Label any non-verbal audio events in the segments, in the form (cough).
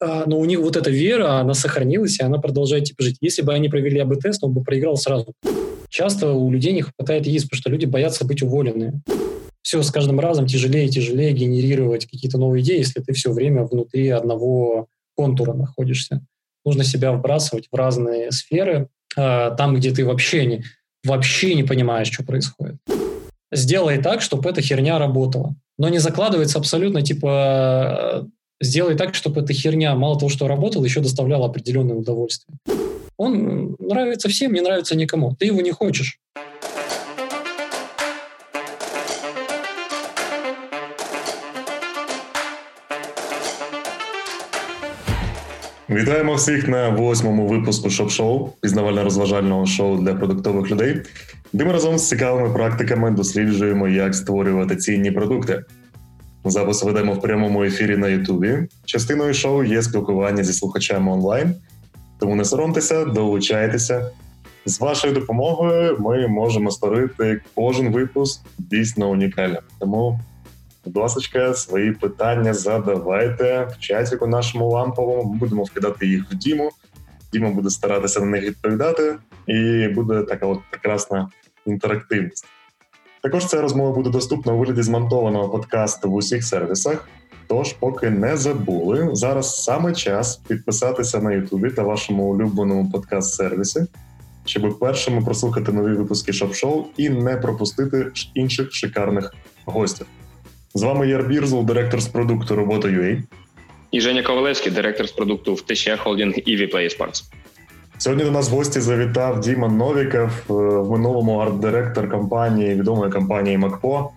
а, но у них вот эта вера, она сохранилась, и она продолжает типа, жить. Если бы они провели АБ-тест, он бы проиграл сразу. Часто у людей не хватает яиц, потому что люди боятся быть уволены. Все с каждым разом тяжелее и тяжелее генерировать какие-то новые идеи, если ты все время внутри одного контура находишься. Нужно себя вбрасывать в разные сферы, а, там, где ты вообще не, вообще не понимаешь, что происходит. Сделай так, чтобы эта херня работала. Но не закладывается абсолютно, типа, сделай так, чтобы эта херня мало того, что работала, еще доставляла определенное удовольствие. Он нравится всем, не нравится никому. Ты его не хочешь. Вітаємо всіх на восьмому випуску шоп-шоу, пізнавально-розважального шоу для продуктових людей, де ми разом з цікавими практиками досліджуємо, як створювати цінні продукти. Запис ведемо в прямому ефірі на Ютубі. Частиною шоу є спілкування зі слухачами онлайн, тому не соромтеся, долучайтеся. З вашою допомогою ми можемо створити кожен випуск дійсно унікальним. Тому, будь ласка, свої питання задавайте в чаті нашому ламповому. Ми будемо вкидати їх в Діму. Діма буде старатися на них відповідати, і буде така от прекрасна інтерактивність. Також ця розмова буде доступна у вигляді змонтованого подкасту в усіх сервісах. Тож, поки не забули, зараз саме час підписатися на Ютубі та вашому улюбленому подкаст-сервісі, щоб першими прослухати нові випуски шоп-шоу і не пропустити інших шикарних гостів. З вами Яр Бірзул, директор з продукту Робота.ua. І Женя Ковалевський, директор з продукту в ТЩ Холдинг і Sports. Сьогодні до нас в гості завітав Діма Новіков, е, в минулому арт-директор компанії, відомої компанії МакПо,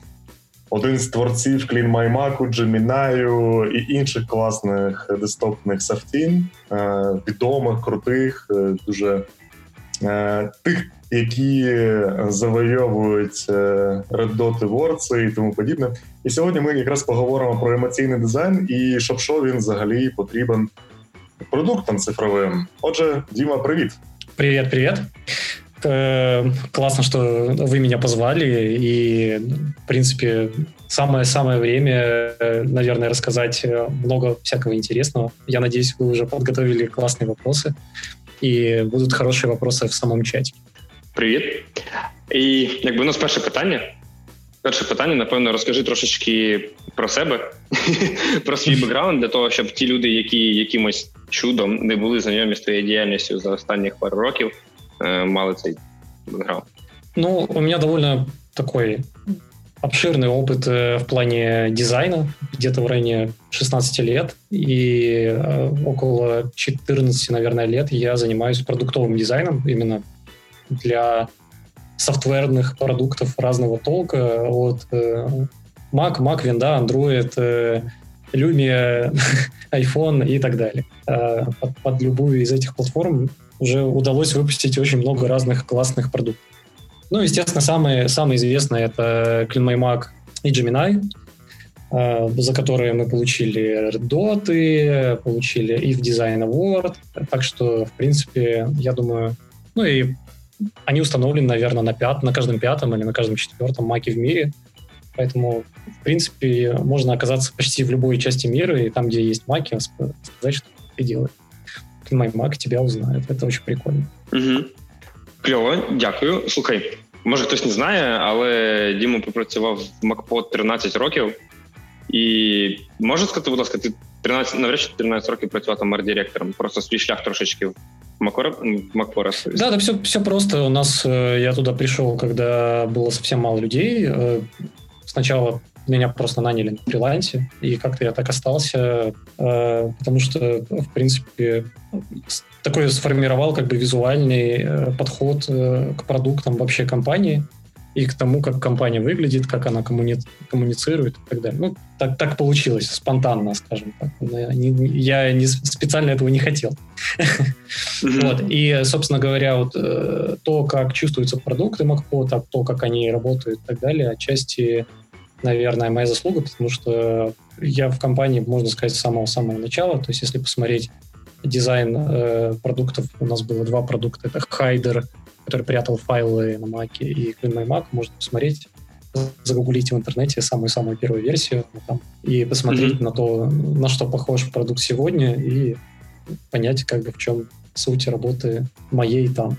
один з творців My Mac, Gemini і інших класних десктопних софтін, е, відомих, крутих, е, дуже тих, які завойовують Dot Awards і тому подібне. І сьогодні ми якраз поговоримо про емоційний дизайн і що він взагалі потрібен продуктом цифровым. Отже, Дима, привет. Привет, привет. Э, классно, что вы меня позвали, и, в принципе, самое-самое время, наверное, рассказать много всякого интересного. Я надеюсь, вы уже подготовили классные вопросы, и будут хорошие вопросы в самом чате. Привіт. І якби у нас перше питання. Перше питання, напевно, розкажи трошечки про себе, (laughs) про свій бекграунд, для того, щоб ті люди, які якимось чудом не були знайомі з твоєю діяльністю за останніх пару років, мали цей бэкграунд? Ну, у меня довольно такой обширный опыт в плане дизайна, где-то в районе 16 лет, и около 14, наверное, лет я занимаюсь продуктовым дизайном именно для софтверных продуктов разного толка, от Mac, Mac, Windows, Android, Lumia, (laughs) iPhone и так далее. А, под, под любую из этих платформ уже удалось выпустить очень много разных классных продуктов. Ну, естественно, самые, самые известные это CleanMyMac и Gemini, за которые мы получили Red Dot, получили if Design Award. Так что, в принципе, я думаю, ну и они установлены, наверное, на, пят, на каждом пятом или на каждом четвертом маке в мире. Поэтому, в принципе, можно оказаться почти в любой части мира, и там, где есть маки, сказать, что ты делаешь. Май мак тебя узнает. Это очень прикольно. Угу. Кльово, дякую. Слухай, може хтось не знає, але Діма попрацював в МакПо 13 років. І можеш сказати, будь ласка, ти 13, навряд чи 13 років працював там арт-директором. Просто свій шлях трошечки Макпо Да, да, все, все просто. У нас э, я туда пришел, когда было совсем мало людей. Э, сначала меня просто наняли на фрилансе, и как-то я так остался, э, потому что, в принципе, такой сформировал как бы визуальный подход к продуктам вообще компании и к тому, как компания выглядит, как она коммуни... коммуницирует и так далее. Ну, так, так получилось, спонтанно, скажем так. Я не, специально этого не хотел. вот. И, собственно говоря, вот э, то, как чувствуются продукты Макпо, так, то, как они работают и так далее, отчасти, наверное, моя заслуга, потому что я в компании, можно сказать, с самого-самого начала. То есть, если посмотреть дизайн э, продуктов, у нас было два продукта. Это Хайдер который прятал файлы на Mac и CleanMyMac, можно посмотреть. загуглить в интернете самую-самую первую версию там, и посмотреть mm-hmm. на то, на что похож продукт сегодня, и понять, как бы в чем суть работы моей там.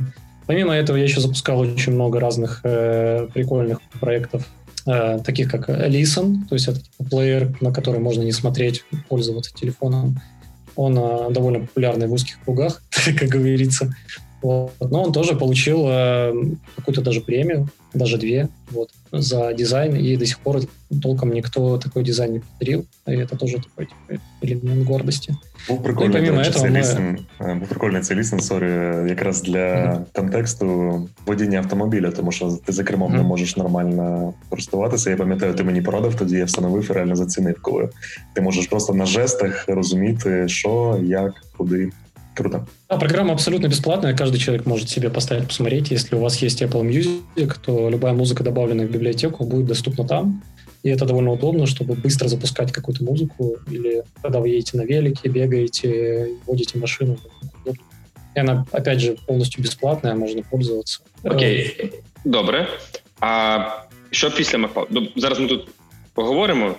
Помимо этого, я еще запускал очень много разных э, прикольных проектов, э, таких как Listen, то есть это типа, плеер, на который можно не смотреть, пользоваться телефоном. Он э, довольно популярный в узких кругах, (laughs) как говорится. Вот. Но он тоже получил э, какую-то даже премию, даже две, вот, за дизайн, и до сих пор толком никто такой дизайн не повторил, и это тоже такой типа, элемент гордости. Був прикольний, ну, речі, цей лісен, ми... був прикольний цей лісен, сорі, якраз для mm-hmm. контексту водіння автомобіля, тому що ти за кермом mm-hmm. не можеш нормально користуватися. Я пам'ятаю, ти мені порадив тоді, я встановив і реально зацінив, коли ти можеш просто на жестах розуміти, що, як, куди. Круто. Да, программа абсолютно бесплатная, каждый человек может себе поставить, посмотреть. Если у вас есть Apple Music, то любая музыка, добавленная в библиотеку, будет доступна там. И это довольно удобно, чтобы быстро запускать какую-то музыку, или когда вы едете на велике, бегаете, водите машину. И она, опять же, полностью бесплатная, можно пользоваться. Окей, okay. добре. А що після Макпау? Зараз ми тут поговоримо.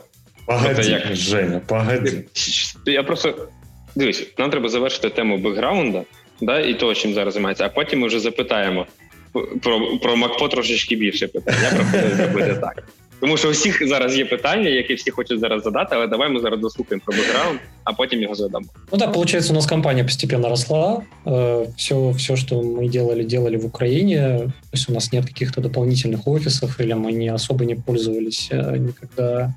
Погоди, як... Женя, погоди. Я просто Дивись, нам треба завершити тему бекграунда, да, і того, чим зараз займається, а потім ми вже запитаємо про про МакПо трошечки більше питань. Я пропоную зробити (laughs) так. Тому що у всіх зараз є питання, які всі хочуть зараз задати, але давай ми зараз дослухаємо про бэкграунд, а потім його задамо. Ну да, получается, у нас компания постепенно росла. Все, все, что мы делали, делали в Украине. То есть у нас нет каких-то дополнительных офисов, или мы не особо не пользовались никогда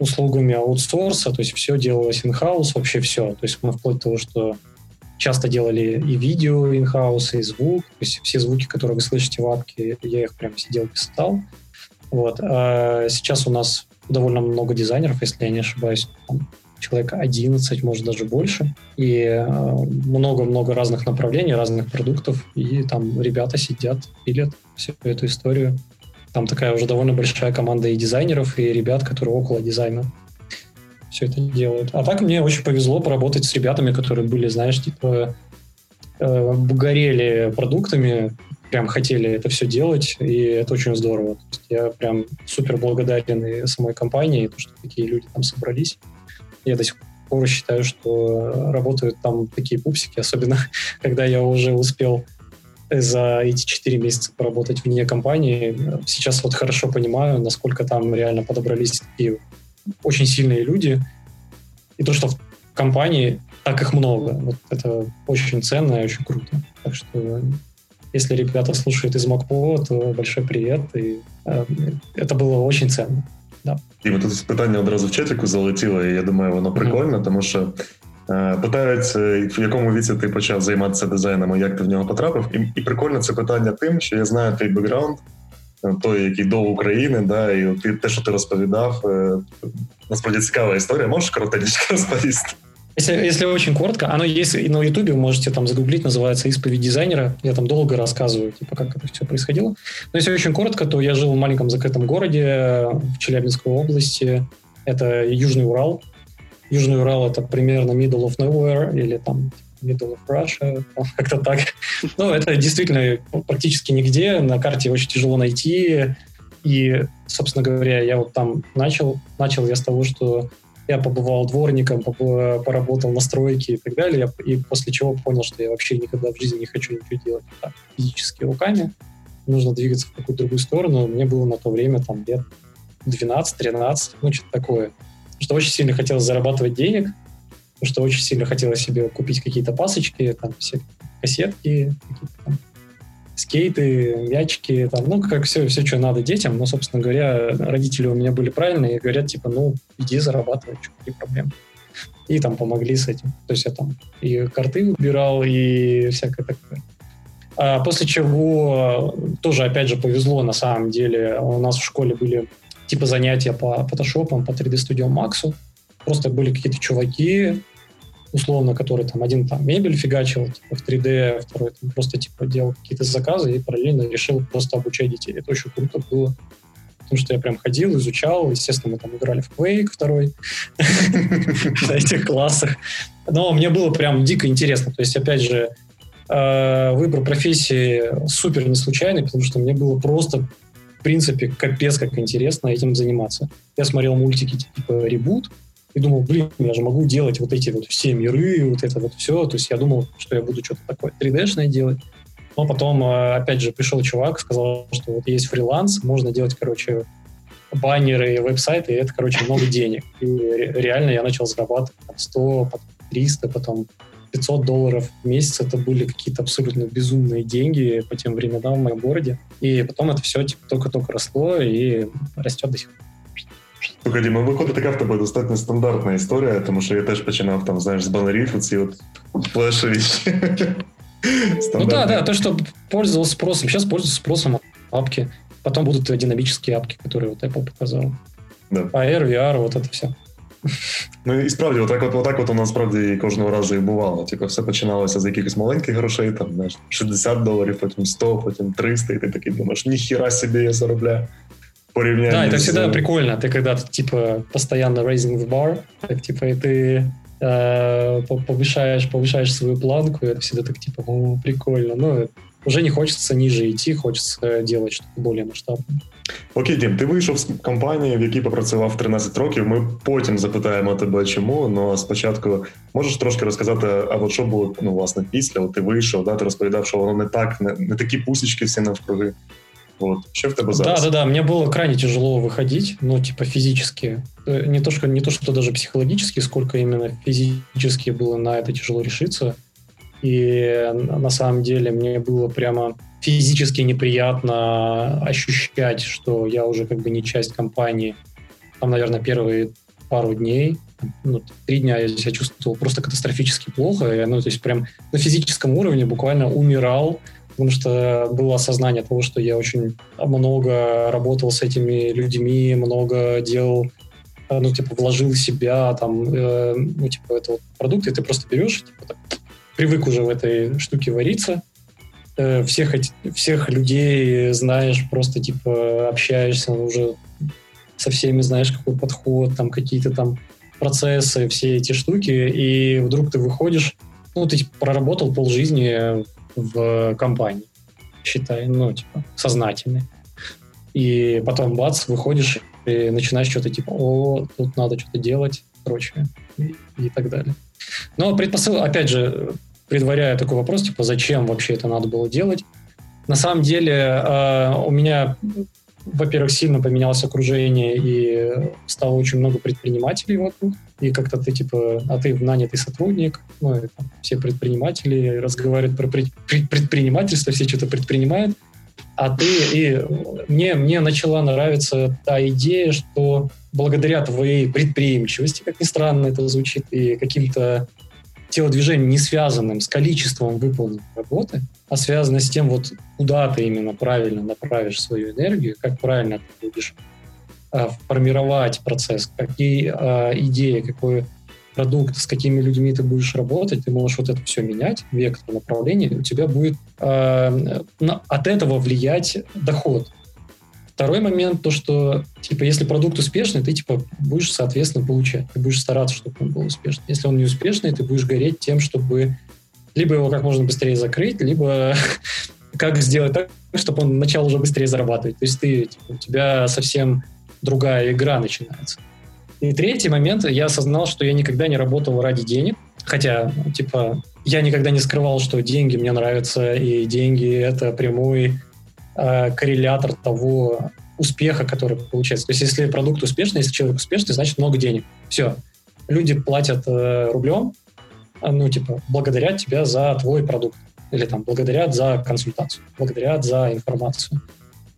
услугами аутсорса, то есть все делалось in-house, вообще все. То есть мы вплоть до того, что часто делали и видео in-house, и звук, то есть все звуки, которые вы слышите в апке, я их прям сидел, писал. Вот. А сейчас у нас довольно много дизайнеров, если я не ошибаюсь, там, человек 11, может даже больше, и э, много-много разных направлений, разных продуктов, и там ребята сидят, пилят всю эту историю. Там такая уже довольно большая команда и дизайнеров, и ребят, которые около дизайна все это делают. А так мне очень повезло поработать с ребятами, которые были, знаешь, типа э, горели продуктами, прям хотели это все делать, и это очень здорово. Я прям супер благодарен и самой компании, то, что такие люди там собрались. Я до сих пор считаю, что работают там такие пупсики, особенно (laughs) когда я уже успел за эти четыре месяца поработать вне компании. Сейчас вот хорошо понимаю, насколько там реально подобрались такие очень сильные люди. И то, что в компании так их много. Вот это очень ценно и очень круто. Так что если ребята слушают из МакПо, то большой привет. И э, это было очень ценно. Да. І тут питання одразу в чатику залетіло, і я думаю, воно прикольно, mm-hmm. тому що Е, питають, е, в якому віці ти почав займатися дизайном, і як ти в нього потрапив. І і прикольно це питання тим, що я знаю твій бекграунд, е, той, який до України, да, і ти, те, що ти розповідав, насправді цікава історія. Можеш коротенько розповісти? Если, если очень коротко, оно есть и на Ютубе, вы можете там загуглить, называется «Исповедь дизайнера». Я там долго рассказываю, типа, как это все происходило. Но если очень коротко, то я жил в маленьком закрытом городе в Челябинской области. Это Южный Урал. Южный Урал это примерно middle of nowhere или там middle of Russia, (laughs) как-то так. Ну, это действительно практически нигде, на карте очень тяжело найти. И, собственно говоря, я вот там начал, начал я с того, что я побывал дворником, поработал на стройке и так далее, и после чего понял, что я вообще никогда в жизни не хочу ничего делать так, физически руками. Нужно двигаться в какую-то другую сторону. Мне было на то время там лет 12-13, ну, что-то такое что очень сильно хотелось зарабатывать денег, что очень сильно хотелось себе купить какие-то пасочки, там, все кассетки, там, скейты, мячики, там, ну, как все, все, что надо детям. Но, собственно говоря, родители у меня были правильные и говорят, типа, ну, иди зарабатывай, что, какие проблемы. И там помогли с этим. То есть я там и карты убирал, и всякое такое. А после чего тоже, опять же, повезло на самом деле. У нас в школе были типа занятия по фотошопам, по 3D Studio Max. Просто были какие-то чуваки, условно, которые там один там мебель фигачил типа, в 3D, второй там просто типа делал какие-то заказы и параллельно решил просто обучать детей. Это очень круто было. Потому что я прям ходил, изучал. Естественно, мы там играли в Quake второй (laughs) на этих классах. Но мне было прям дико интересно. То есть, опять же, э, выбор профессии супер не случайный, потому что мне было просто в принципе, капец как интересно этим заниматься. Я смотрел мультики типа «Ребут», и думал, блин, я же могу делать вот эти вот все миры, вот это вот все. То есть я думал, что я буду что-то такое 3D-шное делать. Но потом, э, опять же, пришел чувак, сказал, что вот есть фриланс, можно делать, короче, баннеры, веб-сайты, и это, короче, много денег. И реально я начал зарабатывать 100, потом 300, потом 500 долларов в месяц. Это были какие-то абсолютно безумные деньги по тем временам в моем городе. И потом это все типа, только-только росло и растет до сих пор. Слухай, Діма, виходить така в тебе достатньо стандартна історія, тому що я теж починав там, знаєш, з банерів, оці от флешові. Ну да, да, то, что пользовался спросом. Сейчас пользуюсь спросом апки. Потом будут динамические апки, которые вот Apple показал. Да. AR, VR, вот это все. (laughs) Ну і справді, отак от, отак от воно насправді кожного разу і бувало. Типу, все починалося з якихось маленьких грошей, там, знаєш, 60 доларів, потім 100, потім 300, і ти такий думаєш, ніхіра собі я заробляю. Порівняння да, это всегда с... прикольно. Ты когда типа постоянно raising the bar, так типа и ты э, повышаешь, повышаешь свою планку, и это всегда так типа, о, прикольно. Ну, уже не хочется ниже идти, хочется делать что-то более масштабное. Окей, Дім, ти вийшов з компанії, в якій попрацював 13 років. Ми потім запитаємо тебе, чому. але спочатку можеш трошки розказати, а от що було ну, власне після? От ти вийшов, да, ти розповідав, що воно не так, не, не такі пусічки всі навкруги. Вот. Что в тебе зараз? Да, да, да. Мне было крайне тяжело выходить, ну, типа физически. Э, не то, что, не то, что даже психологически, сколько именно физически было на это тяжело решиться. И на самом деле мне было прямо физически неприятно ощущать, что я уже как бы не часть компании. Там, наверное, первые пару дней, ну, три дня я себя чувствовал просто катастрофически плохо. Я, ну, то есть прям на физическом уровне буквально умирал, потому что было осознание того, что я очень много работал с этими людьми, много делал, э, ну, типа, вложил себя, там, э, ну, типа, это вот продукт, и ты просто берешь, типа, так, привык уже в этой штуке вариться, всех, всех людей знаешь, просто, типа, общаешься уже со всеми, знаешь, какой подход, там, какие-то там процессы, все эти штуки, и вдруг ты выходишь, ну, ты типа, проработал полжизни в компании, считай, ну, типа, сознательный. И потом, бац, выходишь и начинаешь что-то типа, о, тут надо что-то делать, прочее, и, и так далее. Но предпосыл, опять же, предваряя такой вопрос, типа, зачем вообще это надо было делать, на самом деле э, у меня во-первых, сильно поменялось окружение, и стало очень много предпринимателей вокруг. И как-то ты, типа, а ты нанятый сотрудник, ну, и, там, все предприниматели разговаривают про пред, предпринимательство, все что-то предпринимают. А ты, и мне, мне начала нравиться та идея, что благодаря твоей предприимчивости, как ни странно это звучит, и каким-то телодвижением, не связанным с количеством выполненной работы, а связано с тем, вот куда ты именно правильно направишь свою энергию, как правильно ты будешь э, формировать процесс, какие э, идеи, какой продукт, с какими людьми ты будешь работать, ты можешь вот это все менять, вектор направления, у тебя будет э, на, от этого влиять доход. Второй момент, то, что, типа, если продукт успешный, ты, типа, будешь, соответственно, получать. Ты будешь стараться, чтобы он был успешный. Если он не успешный, ты будешь гореть тем, чтобы либо его как можно быстрее закрыть, либо (laughs) как сделать так, чтобы он начал уже быстрее зарабатывать. То есть ты, типа, у тебя совсем другая игра начинается. И третий момент, я осознал, что я никогда не работал ради денег, хотя, типа, я никогда не скрывал, что деньги мне нравятся, и деньги — это прямой э, коррелятор того успеха, который получается. То есть если продукт успешный, если человек успешный, значит много денег. Все. Люди платят э, рублем, э, ну, типа, благодарят тебя за твой продукт. Или там благодарят за консультацию, благодарят за информацию.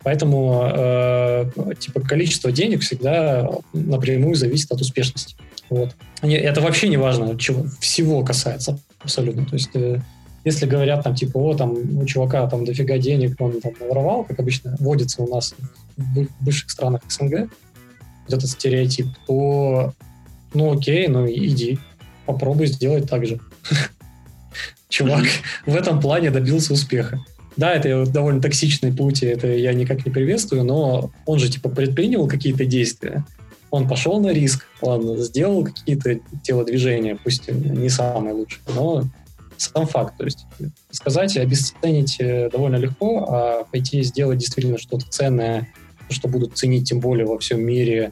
Поэтому э, типа количество денег всегда напрямую зависит от успешности. Вот. Это вообще не важно, чего всего касается абсолютно. То есть э, если говорят там типа, о, там у чувака там дофига денег, он там воровал, как обычно водится у нас в бывших странах СНГ, вот этот стереотип, то ну окей, ну иди, попробуй сделать так же. (laughs) Чувак в этом плане добился успеха. Да, это довольно токсичный путь, и это я никак не приветствую, но он же типа предпринял какие-то действия, он пошел на риск, он сделал какие-то телодвижения, пусть не самые лучшие, но сам факт. То есть сказать и обесценить э, довольно легко, а пойти сделать действительно что-то ценное что будут ценить тем более во всем мире,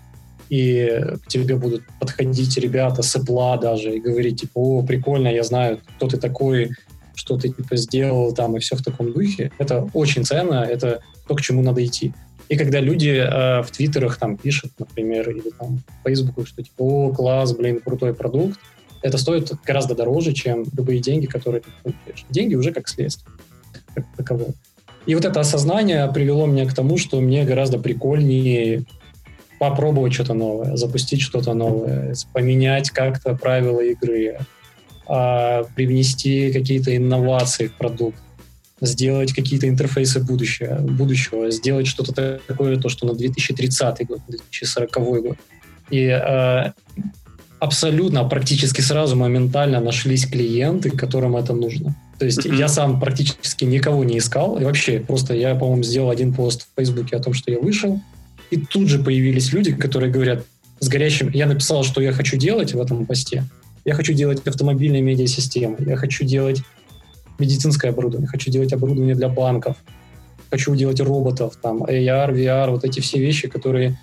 и к тебе будут подходить ребята с Apple даже и говорить, типа, о, прикольно, я знаю, кто ты такой, что ты типа сделал там и все в таком духе. Это очень ценно, это то, к чему надо идти. И когда люди э, в твиттерах там пишут, например, или там в фейсбуке, что типа, о, класс, блин, крутой продукт, это стоит гораздо дороже, чем любые деньги, которые ты получаешь. Деньги уже как следствие, как таковое. И вот это осознание привело меня к тому, что мне гораздо прикольнее попробовать что-то новое, запустить что-то новое, поменять как-то правила игры, а, привнести какие-то инновации в продукт, сделать какие-то интерфейсы будущего, будущего сделать что-то такое, то, что на 2030 год, 2040 год. И э, абсолютно, практически сразу, моментально нашлись клиенты, которым это нужно. То есть mm-hmm. я сам практически никого не искал. И вообще, просто я, по-моему, сделал один пост в Фейсбуке о том, что я вышел. И тут же появились люди, которые говорят с горящим... Я написал, что я хочу делать в этом посте. Я хочу делать автомобильные медиасистемы. Я хочу делать медицинское оборудование. Хочу делать оборудование для банков. Хочу делать роботов, там, AR, VR, вот эти все вещи, которые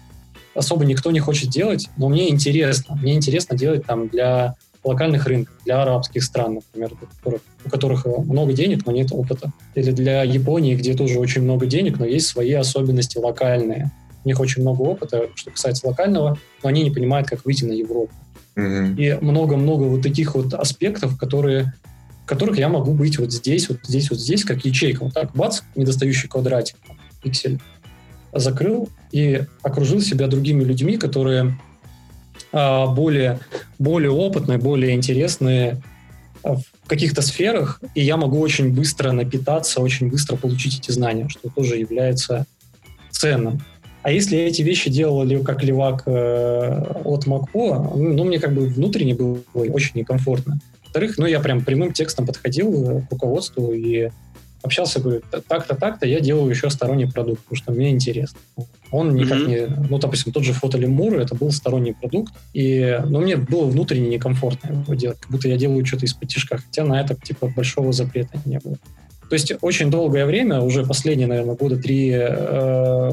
особо никто не хочет делать, но мне интересно. Мне интересно делать там для локальных рынков, для арабских стран, например, у которых, у которых много денег, но нет опыта. Или для Японии, где тоже очень много денег, но есть свои особенности локальные. У них очень много опыта, что касается локального, но они не понимают, как выйти на Европу. Mm-hmm. И много-много вот таких вот аспектов, которые которых я могу быть вот здесь, вот здесь, вот здесь, как ячейка. Вот так, бац, недостающий квадратик, пиксель закрыл и окружил себя другими людьми, которые а, более, более опытные, более интересные а, в каких-то сферах, и я могу очень быстро напитаться, очень быстро получить эти знания, что тоже является ценным. А если эти вещи делал как левак э, от Макпо, ну, мне как бы внутренне было очень некомфортно. Во-вторых, ну, я прям прямым текстом подходил к руководству и общался, говорю, так-то, так-то, я делаю еще сторонний продукт, потому что мне интересно. Он никак mm-hmm. не... Ну, допустим, тот же фотолемур, это был сторонний продукт, и, ну, мне было внутренне некомфортно его делать, как будто я делаю что-то из-под тяжка, хотя на это, типа, большого запрета не было. То есть очень долгое время, уже последние, наверное, года три, э,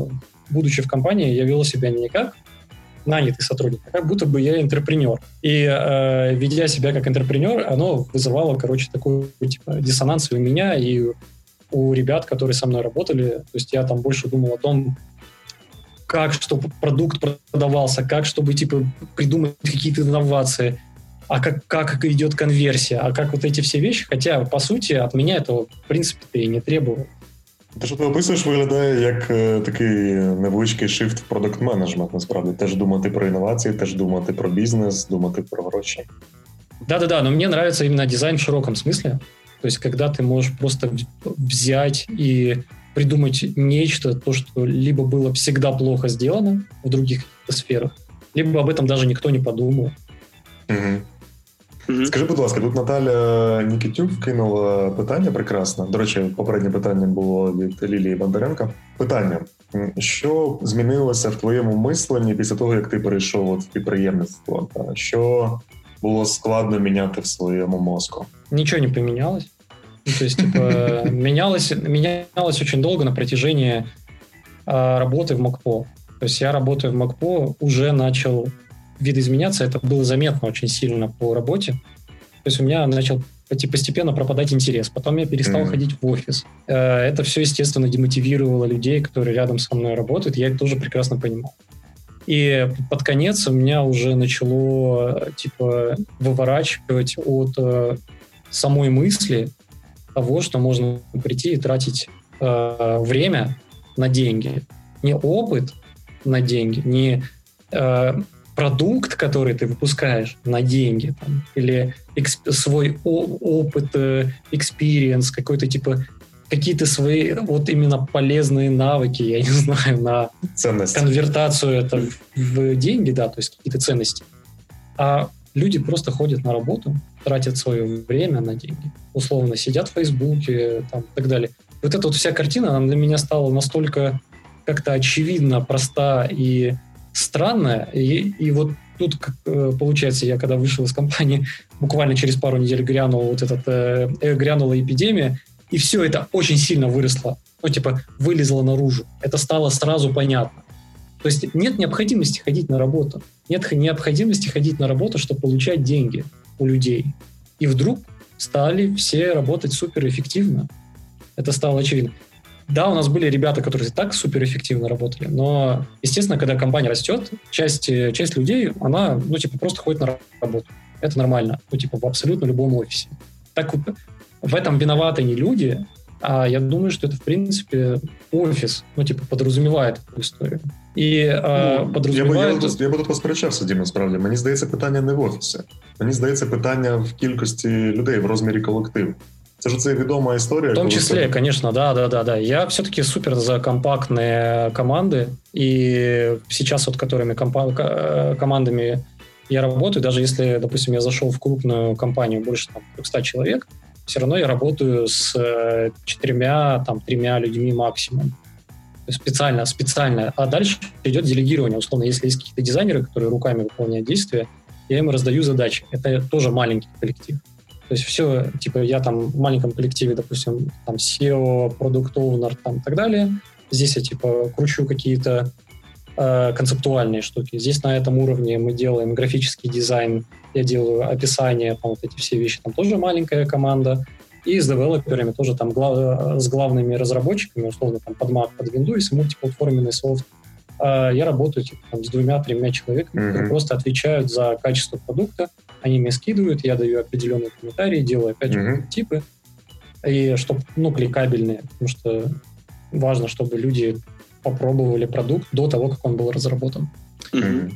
будучи в компании, я вел себя не как нанятый сотрудник, а как будто бы я интерпренер. И э, ведя себя как интерпренер, оно вызывало, короче, такой типа диссонанс у меня и у ребят, которые со мной работали. То есть я там больше думал о том, как, чтобы продукт продавался, как, чтобы, типа, придумать какие-то инновации, а как, как идет конверсия, а как вот эти все вещи, хотя, по сути, от меня этого, в принципе, и не требовало. Те, що ти описуєш, виглядає як е, такий невеличкий шифт в продакт менеджмент насправді. Теж думати про інновації, теж думати про бізнес, думати про гроші. Да-да-да, но мне нравится именно дизайн в широком смысле. То есть, когда ты можешь просто взять и придумать нечто, то, что либо было всегда плохо сделано в других сферах, либо об этом даже никто не подумал. Угу. Угу. Скажи, будь ласка, тут Наталя Нікітюк вкинула питання прекрасне. До речі, попереднє питання було від Лілії Бондаренка. Питання: що змінилося в твоєму мисленні після того, як ти перейшов от в підприємництво? Що було складно міняти в своєму мозку? Нічого не помінялось. Ну, то есть, типа, (laughs) менялось, менялось очень долго на протяжении э, работы в МакПо. То есть я работаю в МакПо, уже начал видоизменяться, это было заметно очень сильно по работе. То есть у меня начал постепенно пропадать интерес. Потом я перестал mm-hmm. ходить в офис. Э, это все, естественно, демотивировало людей, которые рядом со мной работают. Я это тоже прекрасно понимал. И под конец у меня уже начало типа выворачивать от э, самой мысли того, что можно прийти и тратить э, время на деньги. Не опыт на деньги, не э, продукт, который ты выпускаешь на деньги, там, или эксп- свой о- опыт, experience, э, какой-то типа какие-то свои вот именно полезные навыки, я не (laughs) знаю, на ценности. конвертацию это в, в деньги, да, то есть какие-то ценности. А люди просто ходят на работу, тратят свое время на деньги, условно сидят в Фейсбуке там, и так далее. Вот эта вот вся картина, она для меня стала настолько как-то очевидно проста и странная. И, и вот тут, э, получается, я когда вышел из компании, (laughs) буквально через пару недель грянул вот этот, э, э, грянула эпидемия, и все это очень сильно выросло. Ну, типа, вылезло наружу. Это стало сразу понятно. То есть нет необходимости ходить на работу. Нет необходимости ходить на работу, чтобы получать деньги у людей. И вдруг стали все работать суперэффективно. Это стало очевидно. Да, у нас были ребята, которые так суперэффективно работали, но, естественно, когда компания растет, часть, часть людей, она, ну, типа, просто ходит на работу. Это нормально. Ну, типа, в абсолютно любом офисе. Так в этом виноваты не люди, а я думаю, что это, в принципе, офис, ну, типа, подразумевает эту історію. І а, ну, подразуміває... Я, я, я буду посперечався, Діма, справді. Мені здається, питання не в офісі. Мені здається, питання в кількості людей в розмірі колективу. Це ж це відома історія. В том числе, це... конечно, да, да, да, да. Я все-таки супер за компактные команды, и сейчас вот которыми компа- командами я работаю, даже если, допустим, я зашел в крупную компанию больше там 300 человек, все равно я работаю с э, четырьмя, там, тремя людьми максимум. Специально, специально. А дальше идет делегирование. Условно, если есть какие-то дизайнеры, которые руками выполняют действия, я им раздаю задачи. Это тоже маленький коллектив. То есть все, типа, я там в маленьком коллективе, допустим, там SEO, Product Owner, там и так далее. Здесь я, типа, кручу какие-то э, концептуальные штуки. Здесь на этом уровне мы делаем графический дизайн, я делаю описание, там вот эти все вещи, там тоже маленькая команда. И с девелоперами тоже там глав, с главными разработчиками, условно, там под Mac, под Windows, мультиплатформенный софт. Э, я работаю типа, там, с двумя-тремя человеками, mm-hmm. которые просто отвечают за качество продукта, они мне скидывают, я даю определенные комментарии, делаю опять же mm-hmm. типы, и чтобы, ну, кликабельные, потому что важно, чтобы люди попробовали продукт до того, как он был разработан. Mm-hmm.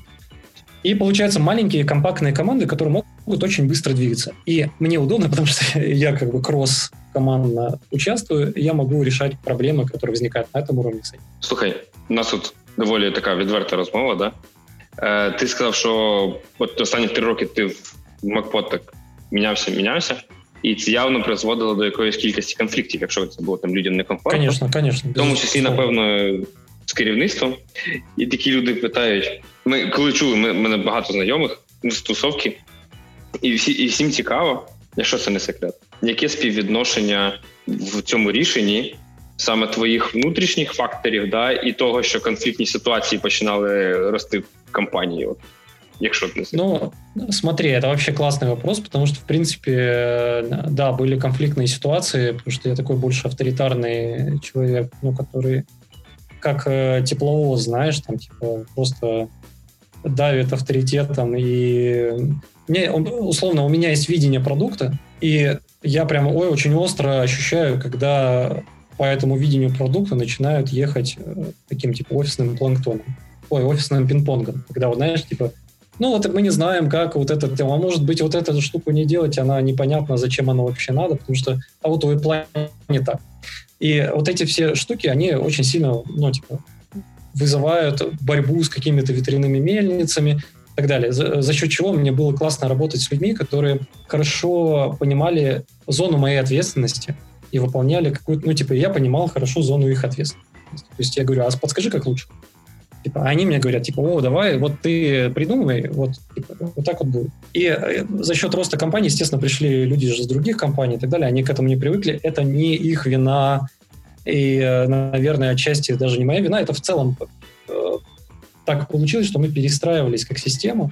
И получаются маленькие компактные команды, которые могут очень быстро двигаться. И мне удобно, потому (laughs) что я как бы кросс командно участвую, я могу решать проблемы, которые возникают на этом уровне. Слухай, у нас тут доволі така відверта розмова, да? Е, Ти сказав, що от останні три роки ти в Макпот так мінявся, мінявся, і це явно призводило до якоїсь кількості конфліктів, якщо це було там людям некомфортно. Конечно, конечно. В тому числі, напевно, з керівництвом. І такі люди питають: ми коли чули, ми мене багато знайомих з тусовки, і всі і всім цікаво, якщо це не секрет, яке співвідношення в цьому рішенні саме твоїх внутрішніх факторів, да, і того, що конфліктні ситуації починали рости в компанії. От. Якщо не Ну, смотри, это вообще классный вопрос, потому что, в принципе, да, были конфликтные ситуации, потому что я такой больше авторитарный человек, ну, который как э, тепловоз, знаешь, там, типа, просто давит авторитетом, и мне, условно, у меня есть видение продукта, и я прям ой, очень остро ощущаю, когда по этому видению продукта начинают ехать э, таким типа офисным планктоном. Ой, офисным пинг-понгом. Когда, вот, знаешь, типа, ну вот мы не знаем, как вот это, а может быть вот эту штуку не делать, она непонятна, зачем она вообще надо, потому что, а вот у Apple не так. И вот эти все штуки, они очень сильно, ну, типа, вызывают борьбу с какими-то ветряными мельницами так далее. За, за счет чего мне было классно работать с людьми, которые хорошо понимали зону моей ответственности, и выполняли какую-то, ну, типа, я понимал хорошо зону их ответственности. То есть я говорю, а подскажи, как лучше. Типа, они мне говорят, типа, о, давай, вот ты придумывай, вот, типа, вот так вот будет. И э, за счет роста компании, естественно, пришли люди же с других компаний и так далее, они к этому не привыкли, это не их вина, и, э, наверное, отчасти даже не моя вина, это в целом э, так получилось, что мы перестраивались как система,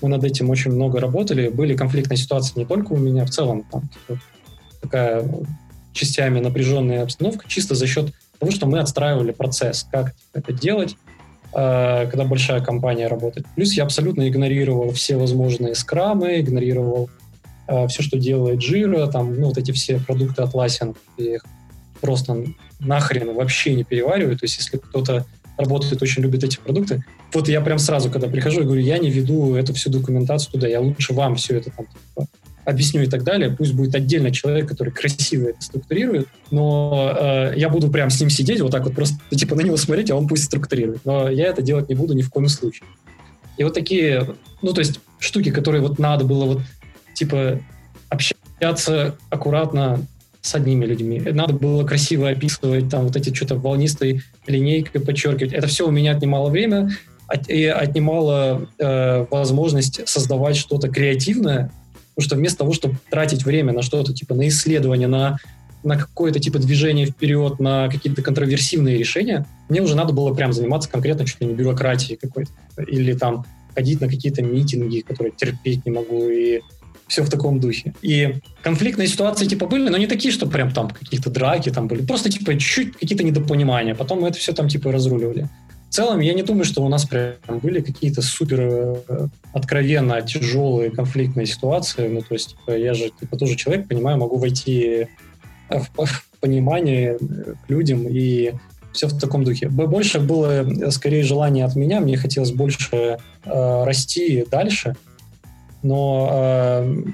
мы над этим очень много работали, были конфликтные ситуации не только у меня, в целом, там, типа, такая частями напряженная обстановка чисто за счет того, что мы отстраивали процесс, как это делать, э, когда большая компания работает. Плюс я абсолютно игнорировал все возможные скрамы, игнорировал э, все, что делает Jira, там, ну, вот эти все продукты Atlassian, их просто нахрен вообще не перевариваю. То есть если кто-то работает, очень любит эти продукты, вот я прям сразу, когда прихожу, я говорю, я не веду эту всю документацию туда, я лучше вам все это там типа, объясню и так далее. Пусть будет отдельно человек, который красиво это структурирует, но э, я буду прям с ним сидеть, вот так вот просто типа на него смотреть, а он пусть структурирует. Но я это делать не буду ни в коем случае. И вот такие, ну то есть штуки, которые вот надо было вот типа общаться аккуратно с одними людьми. Надо было красиво описывать, там вот эти что-то волнистой линейкой подчеркивать. Это все у меня отнимало время и отнимало э, возможность создавать что-то креативное, Потому что вместо того, чтобы тратить время на что-то типа на исследование, на на какое-то типа движение вперед, на какие-то контроверсивные решения, мне уже надо было прям заниматься конкретно ли не бюрократией какой-то. Или там ходить на какие-то митинги, которые терпеть не могу, и все в таком духе. И конфликтные ситуации типа были, но не такие, что прям там какие-то драки там были, просто типа чуть-чуть какие-то недопонимания. Потом мы это все там типа разруливали. В целом, я не думаю, что у нас прям были какие-то супер э, откровенно тяжелые конфликтные ситуации. Ну, то есть, типа, я же типа тоже человек, понимаю, могу войти в, в понимание к людям и все в таком духе. Больше было э, скорее желание от меня, мне хотелось больше э, расти дальше, но э,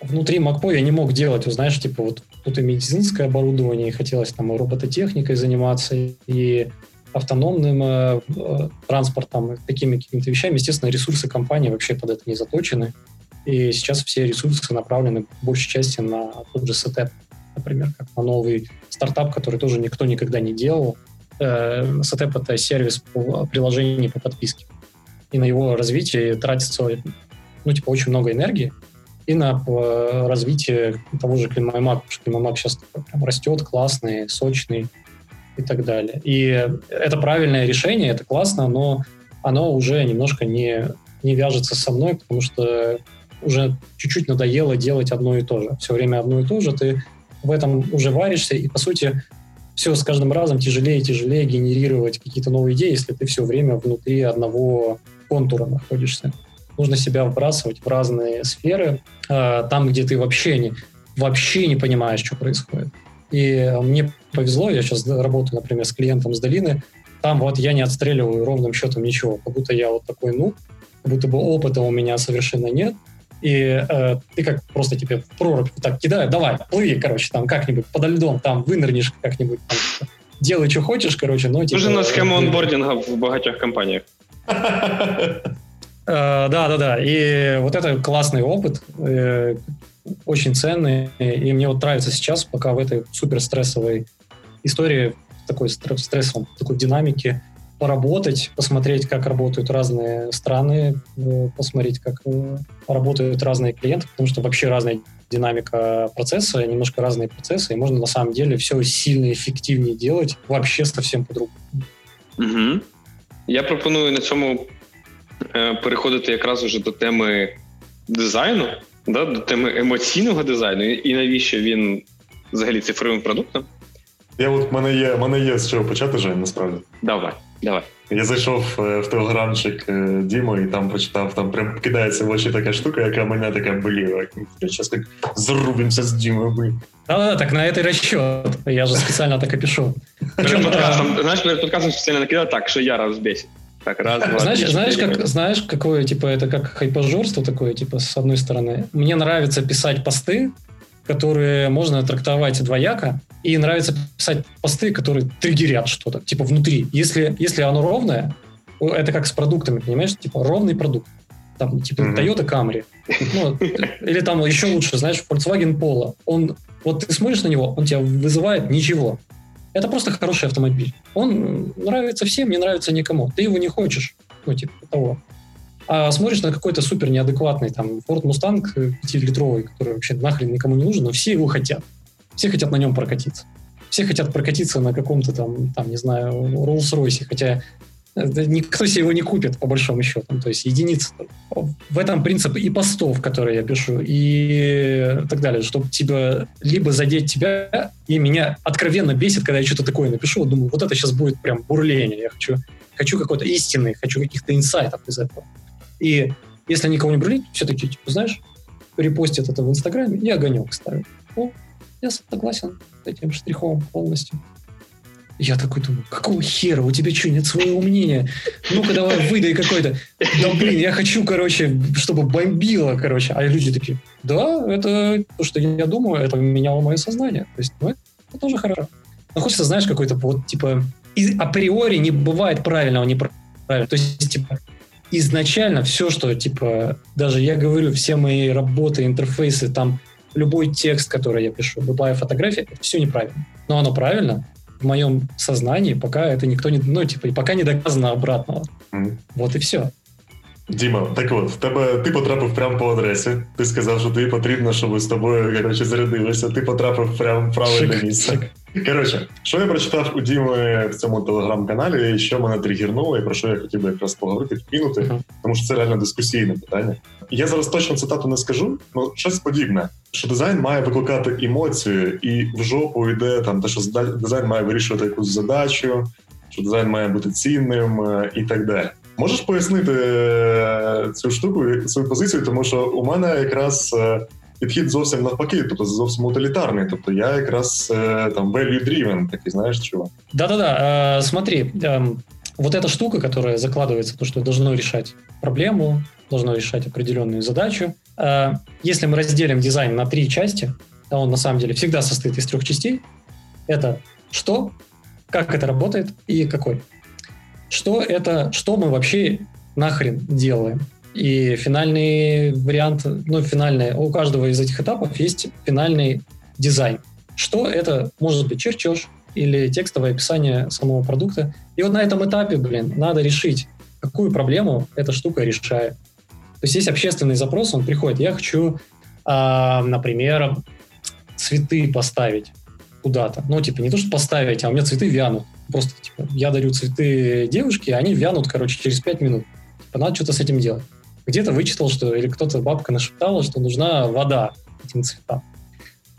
внутри МакПо я не мог делать, вы знаешь, типа вот тут и медицинское оборудование, и хотелось там и робототехникой заниматься, и автономным э, э, транспортом, такими какими-то вещами. Естественно, ресурсы компании вообще под это не заточены. И сейчас все ресурсы направлены в большей части на тот же сетеп, например, как на новый стартап, который тоже никто никогда не делал. Э, сетеп — это сервис по приложению по подписке. И на его развитие тратится ну, типа, очень много энергии, и на развитие того же CleanMyMac, потому что CleanMyMac сейчас прям растет, классный, сочный и так далее. И это правильное решение, это классно, но оно уже немножко не, не вяжется со мной, потому что уже чуть-чуть надоело делать одно и то же. Все время одно и то же, ты в этом уже варишься, и, по сути, все с каждым разом тяжелее и тяжелее генерировать какие-то новые идеи, если ты все время внутри одного контура находишься нужно себя вбрасывать в разные сферы, э, там, где ты вообще не, вообще не понимаешь, что происходит. И мне повезло, я сейчас работаю, например, с клиентом с долины, там вот я не отстреливаю ровным счетом ничего, как будто я вот такой, ну, как будто бы опыта у меня совершенно нет, и э, ты как просто тебе в прорубь так кидают, давай, плыви, короче, там как-нибудь подо льдом, там вынырнешь как-нибудь, там, (laughs) делай, что хочешь, короче, но... Типа, Уже на схему онбординга (laughs) в богатых компаниях. (laughs) Э, да, да, да. И вот это классный опыт, э, очень ценный. И мне вот нравится сейчас, пока в этой супер стрессовой истории, такой стрессовом, такой динамике, поработать, посмотреть, как работают разные страны, э, посмотреть, как работают разные клиенты, потому что вообще разная динамика процесса, немножко разные процессы, и можно на самом деле все сильно эффективнее делать вообще совсем по-другому. Угу. Я пропоную на цьому переходити якраз уже до теми дизайну, да, до теми емоційного дизайну, і навіщо він взагалі цифровим продуктом. Я от мене є мене є з чого почати, Жень, насправді. Давай, давай. Я зайшов е, в телеграмчик е, Дімо і там почитав, там прям кидається в очі така штука, яка мене така боліла. Сейчас так зарубимся с Димой, блин. Да-да, так на это расчет. Я же специально так и пишу. Причем, знаешь, перед подкастом специально накидал так, что я раз Так, раз, знаешь, знаешь, как, знаешь, какое, типа, это как хайпажорство такое, типа, с одной стороны. Мне нравится писать посты, которые можно трактовать двояко, и нравится писать посты, которые триггерят что-то, типа, внутри. Если, если оно ровное, это как с продуктами, понимаешь? Типа, ровный продукт. Там, типа, mm-hmm. Toyota Camry. Ну, или там еще лучше, знаешь, Volkswagen Polo. Он, вот ты смотришь на него, он тебя вызывает ничего. Это просто хороший автомобиль. Он нравится всем, не нравится никому. Ты его не хочешь. Ну, типа того. А смотришь на какой-то супер неадекватный там Ford Mustang 5-литровый, который вообще нахрен никому не нужен, но все его хотят. Все хотят на нем прокатиться. Все хотят прокатиться на каком-то там, там не знаю, Rolls-Royce, хотя никто себе его не купит, по большому счету. То есть единицы. В этом принцип и постов, которые я пишу, и так далее, чтобы тебя либо задеть тебя, и меня откровенно бесит, когда я что-то такое напишу, думаю, вот это сейчас будет прям бурление, я хочу, хочу какой-то истины, хочу каких-то инсайтов из этого. И если никого не бурлит, все-таки, типа, знаешь, репостят это в Инстаграме и огонек ставят. О, я согласен с этим штрихом полностью. Я такой думаю, какого хера, у тебя что, нет своего мнения? Ну-ка давай выдай какой-то. Да блин, я хочу, короче, чтобы бомбило, короче. А люди такие, да, это то, что я думаю, это меняло мое сознание. То есть, ну, это, тоже хорошо. Но хочется, знаешь, какой-то вот, типа, и априори не бывает правильного, неправильного. То есть, типа, изначально все, что, типа, даже я говорю, все мои работы, интерфейсы, там, любой текст, который я пишу, любая фотография, это все неправильно. Но оно правильно, в моем сознании, пока это никто не, ну, типа, пока не доказано обратного. Mm. Вот и все. Діма, так от в тебе ти потрапив прямо по адресі. Ти сказав, що тобі потрібно, щоб з тобою коротше, зарядилося. Ти потрапив прямо в правильне місце. Коротше, що я прочитав у Діми в цьому телеграм-каналі, і що мене тригернуло, і про що я хотів би якраз поговорити, вкинути, тому що це реально дискусійне питання. Я зараз точно цитату не скажу, але щось подібне, що дизайн має викликати емоцію, і в жопу йде там те, що дизайн має вирішувати якусь задачу, що дизайн має бути цінним е, і так далі. Можеш пояснити е, цю штуку свою позицію, тому що у мене якраз е, підхід зовсім навпаки, тобто зовсім утилітарний. Тобто я якраз е, там value-driven, такий, знаешь, чего? Да-да-да, э, смотри, э, вот эта штука, которая закладывается, то, что должно решать проблему, должно решать определенную задачу. Э, если мы разделим дизайн на три части, а он на самом деле всегда состоит из трех частей, это что, как это работает и какой. Что это, что мы вообще нахрен делаем? И финальный вариант, ну, финальный, у каждого из этих этапов есть финальный дизайн. Что это может быть чертеж или текстовое описание самого продукта. И вот на этом этапе, блин, надо решить, какую проблему эта штука решает. То есть есть общественный запрос, он приходит, я хочу, э, например, цветы поставить куда-то. Ну, типа, не то, что поставить, а у меня цветы вянут. Просто, типа, я дарю цветы девушке, они вянут, короче, через пять минут. Типа, надо что-то с этим делать. Где-то вычитал, что, или кто-то, бабка нашептала, что нужна вода этим цветам.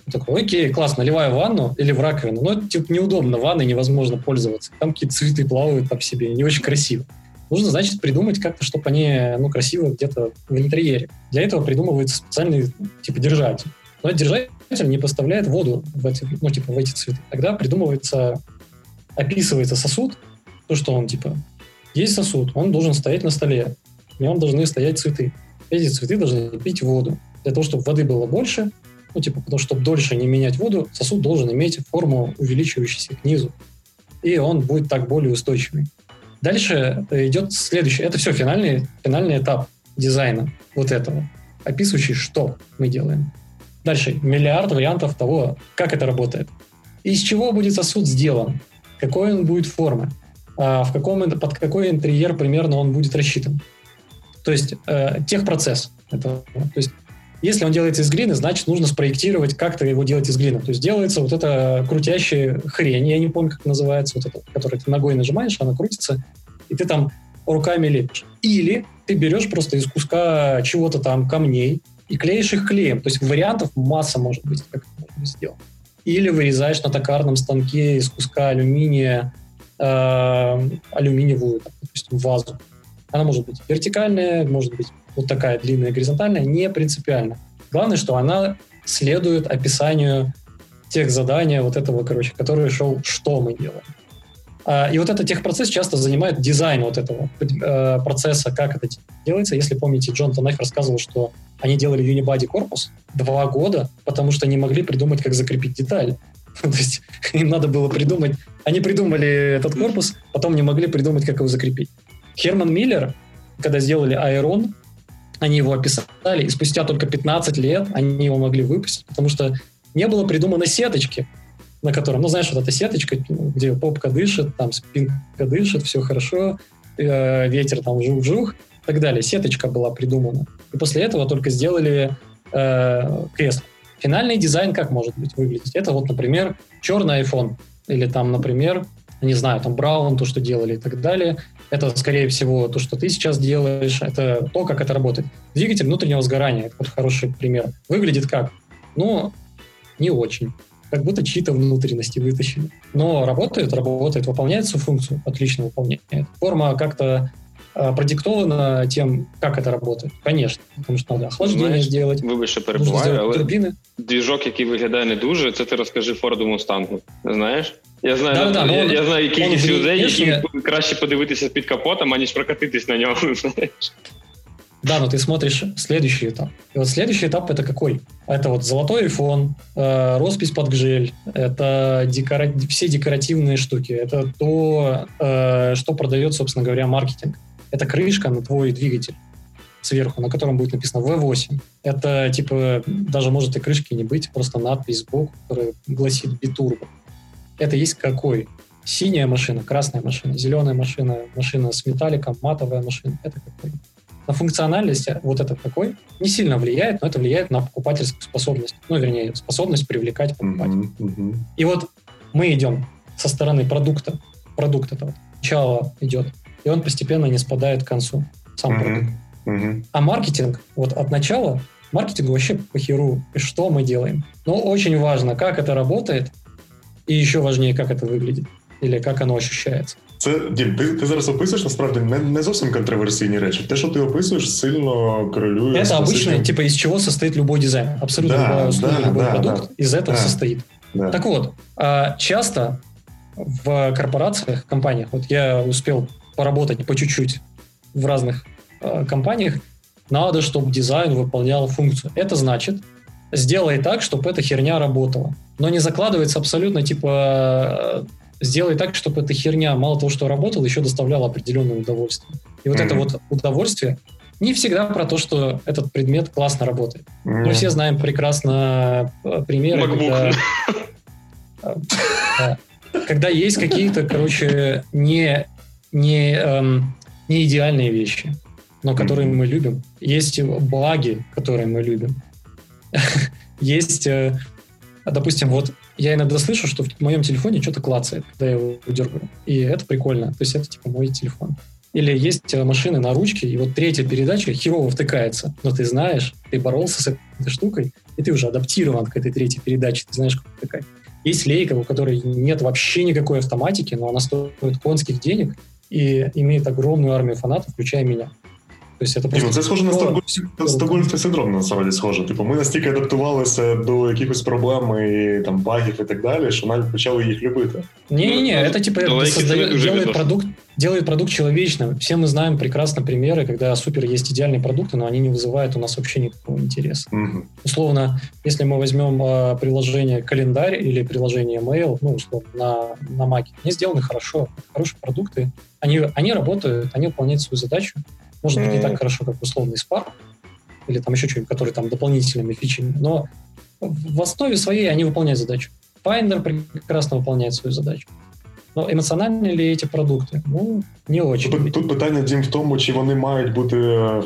Такой, окей, класс, наливаю в ванну или в раковину. Но, типа, неудобно, ванной невозможно пользоваться. Там какие-то цветы плавают там себе, не очень красиво. Нужно, значит, придумать как-то, чтобы они, ну, красиво где-то в интерьере. Для этого придумывается специальный, типа, держатель. Но держатель не поставляет воду в эти, ну, типа, в эти цветы. Тогда придумывается, описывается сосуд, то, что он, типа, есть сосуд, он должен стоять на столе нем должны стоять цветы. Эти цветы должны пить воду. Для того, чтобы воды было больше, ну, типа, потому что чтобы дольше не менять воду, сосуд должен иметь форму, увеличивающуюся к низу. И он будет так более устойчивый. Дальше идет следующий. Это все финальный, финальный этап дизайна вот этого, описывающий, что мы делаем. Дальше миллиард вариантов того, как это работает. Из чего будет сосуд сделан, какой он будет формы, а в каком, под какой интерьер примерно он будет рассчитан. То есть э, техпроцесс. Это, то есть если он делается из глины, значит, нужно спроектировать, как-то его делать из глины. То есть делается вот эта крутящая хрень, я не помню, как называется, вот это, которую ты ногой нажимаешь, она крутится, и ты там руками лепишь. Или ты берешь просто из куска чего-то там камней и клеишь их клеем. То есть вариантов масса может быть, как это можно сделать. Или вырезаешь на токарном станке из куска алюминия э, алюминиевую, допустим, вазу. Она может быть вертикальная, может быть вот такая длинная горизонтальная, не принципиально. Главное, что она следует описанию тех задания вот этого, короче, который шел, что мы делаем. А, и вот этот техпроцесс часто занимает дизайн вот этого э, процесса, как это делается. Если помните, Джон Танайф рассказывал, что они делали Unibody корпус два года, потому что не могли придумать, как закрепить деталь. (laughs) То есть им надо было придумать... Они придумали этот корпус, потом не могли придумать, как его закрепить. Херман Миллер, когда сделали Айрон, они его описали, и спустя только 15 лет они его могли выпустить, потому что не было придумано сеточки, на котором, ну, знаешь, вот эта сеточка, где попка дышит, там спинка дышит, все хорошо, э, ветер там жух-жух, и так далее. Сеточка была придумана. И после этого только сделали э, кресло. Финальный дизайн как может быть выглядеть? Это вот, например, черный iPhone, или там, например, не знаю, там Браун, то, что делали и так далее. Это, скорее всего, то, что ты сейчас делаешь, это то, как это работает. Двигатель внутреннего сгорания, это вот хороший пример. Выглядит как? Ну, не очень. Как будто чьи-то внутренности вытащили. Но работает, работает, выполняет свою функцию, отлично выполняет. Форма как-то э, продиктована тем, как это работает. Конечно, потому що надо охлаждення Знаєш, сделать. Вибач, що перебуваю, але турбіни. двіжок, який виглядає не дуже, це ти розкажи Форду Мустангу. Знаєш? Я знаю, да, да, я, я знаю кількість людей, яким краще подивитися під капотом, аніж прокатитись на ньому. (laughs) Да, но ты смотришь следующий этап. И вот следующий этап это какой? Это вот золотой iPhone, э, роспись под гжель, это декора... все декоративные штуки, это то, э, что продает, собственно говоря, маркетинг. Это крышка на твой двигатель сверху, на котором будет написано V8. Это типа даже может и крышки не быть, просто надпись сбоку, которая гласит битурбо это есть какой? Синяя машина, красная машина, зеленая машина, машина с металликом, матовая машина. Это какой? на функциональность вот это такой не сильно влияет, но это влияет на покупательскую способность. Ну, вернее, способность привлекать покупателей. Mm-hmm. Mm-hmm. И вот мы идем со стороны продукта. Продукт этого начало идет И он постепенно не спадает к концу. Сам mm-hmm. продукт. Mm-hmm. А маркетинг, вот от начала, маркетингу вообще по херу, что мы делаем. Но очень важно, как это работает, і ще важніше, як це виглядить, або як воно ощущається. Це Дім, ти ти зараз описуєш насправді не не зовсім контроверсійні речі. Те, що ти описуєш, сильно корелює. Это обычно, типа, из чего состоит любой дизайн. Абсолютно да, любая услуга, да, любой да, продукт да, из этого да, состоит. Да. Так вот, а, часто в корпорациях, компаниях, вот я успел поработать по чуть-чуть в разных а, компаниях, надо, чтобы дизайн выполнял функцию. Это значит, сделай так, чтобы эта херня работала. Но не закладывается абсолютно, типа, сделай так, чтобы эта херня мало того, что работала, еще доставляла определенное удовольствие. И вот mm-hmm. это вот удовольствие не всегда про то, что этот предмет классно работает. Mm-hmm. Мы все знаем прекрасно э, примеры, когда, э, (laughs) когда есть какие-то, короче, не, не, эм, не идеальные вещи, но которые мы любим. Есть благи, которые мы любим. (laughs) Есть, э, допустим, вот я иногда слышу, что в моем телефоне что-то клацает, когда я его дергаю. И это прикольно. То есть это типа мой телефон. Или есть э, машины на ручке, и вот третья передача херово втыкается. Но ты знаешь, ты боролся с этой штукой, и ты уже адаптирован к этой третьей передаче, ты знаешь, как втыкать. Есть лейка, у которой нет вообще никакой автоматики, но она стоит конских денег и имеет огромную армию фанатов, включая меня. То есть это просто... Це схоже на стокгольмський синдром, насправді схоже. Типу, ми настільки адаптувалися до якихось проблем і там багів і так далі, що навіть почали їх любити. Не-не-не, это типа создает, делает продукт, делает продукт человечным. Все мы знаем прекрасно примеры, когда супер есть идеальные продукты, но они не вызывают у нас вообще никакого интереса. Угу. Условно, если мы возьмем э, приложение календарь или приложение mail, ну, условно, на, на Mac, они сделаны хорошо, хорошие продукты, они, они работают, они выполняют свою задачу, может быть, не так хорошо, как условный Spark, или там еще что-нибудь, который там дополнительными фичами, но в основе своей они выполняют задачу. Finder прекрасно выполняет свою задачу. Но емоціональні ли ці продукти? Ну, не очень. Тут, тут питання, Дім, в тому, чи вони мають бути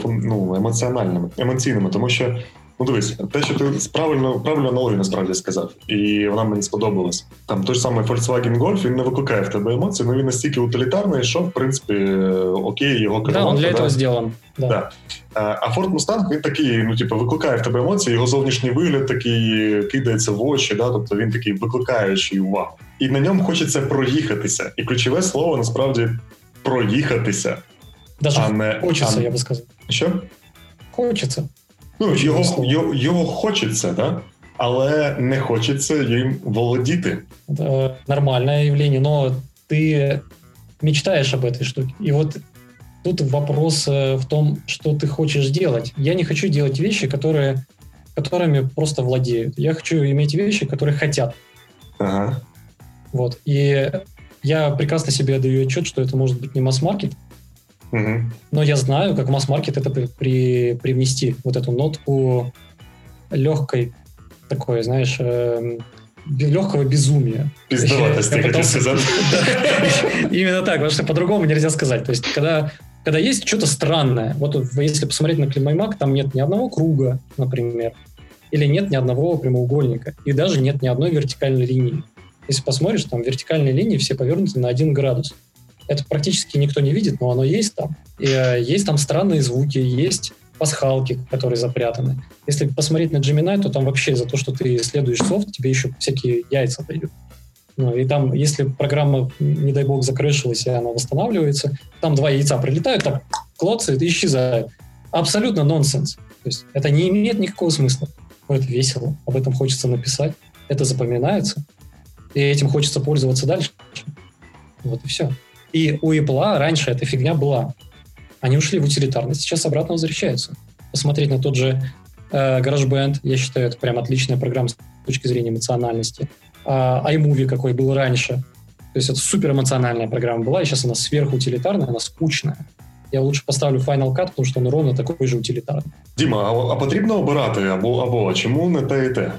ну, емоціональними, емоційними, тому що Ну, дивись, те, що ти правильно правильно аналогію насправді сказав, і вона мені сподобалась. Там той ж самий Volkswagen Golf, він не викликає в тебе емоції, але він настільки утилітарний, що в принципі окей, його керувати. Да, он для да? этого сделан. Да. да. А Ford Mustang, він такий, ну, типу, викликає в тебе емоції, його зовнішній вигляд такий кидається в очі, да, тобто він такий викликаючий увагу. І на ньому хочеться проїхатися. І ключове слово насправді проїхатися. Даже а не, хочеться, а... я би сказав. Що? Хочеться. Ну, його, його його, хочеться, да? але не хочеться їм володіти. Это нормальное явление, но ты мечтаешь об этой штуке. И вот тут вопрос в том, что ты хочешь делать. Я не хочу делать вещи, которые, которыми просто владеют. Я хочу иметь вещи, которые хотят. Ага. Вот. И я прекрасно себе отдаю отчет, что это может быть не масс-маркет, Угу. Но я знаю, как в масс-маркет это при, привнести, вот эту нотку легкой, такой, знаешь, э, легкого безумия. Пиздоватости, хотел сказать. (laughs) Именно так, потому что по-другому нельзя сказать. То есть, когда когда есть что-то странное, вот если посмотреть на Климаймак, там нет ни одного круга, например, или нет ни одного прямоугольника, и даже нет ни одной вертикальной линии. Если посмотришь, там вертикальные линии все повернуты на один градус. Это практически никто не видит, но оно есть там. И э, есть там странные звуки, есть пасхалки, которые запрятаны. Если посмотреть на Gemini, то там вообще за то, что ты исследуешь софт, тебе еще всякие яйца дают. Ну, и там, если программа, не дай бог, закрышилась, и она восстанавливается, там два яйца прилетают, так клоцают и исчезают. Абсолютно нонсенс. То есть это не имеет никакого смысла. Но это весело, об этом хочется написать, это запоминается, и этим хочется пользоваться дальше. Вот и все. И у Apple раньше эта фигня была. Они ушли в утилитарность, сейчас обратно возвращаются. Посмотреть на тот же э, GarageBand, я считаю, это прям отличная программа с точки зрения эмоциональности. А, iMovie какой был раньше. То есть это супер эмоциональная программа была, и сейчас она сверхутилитарная, она скучная. Я лучше поставлю Final Cut, потому что он ровно такой же утилитарный. Діма, а, а потрібно обирати або, або чому не те і те?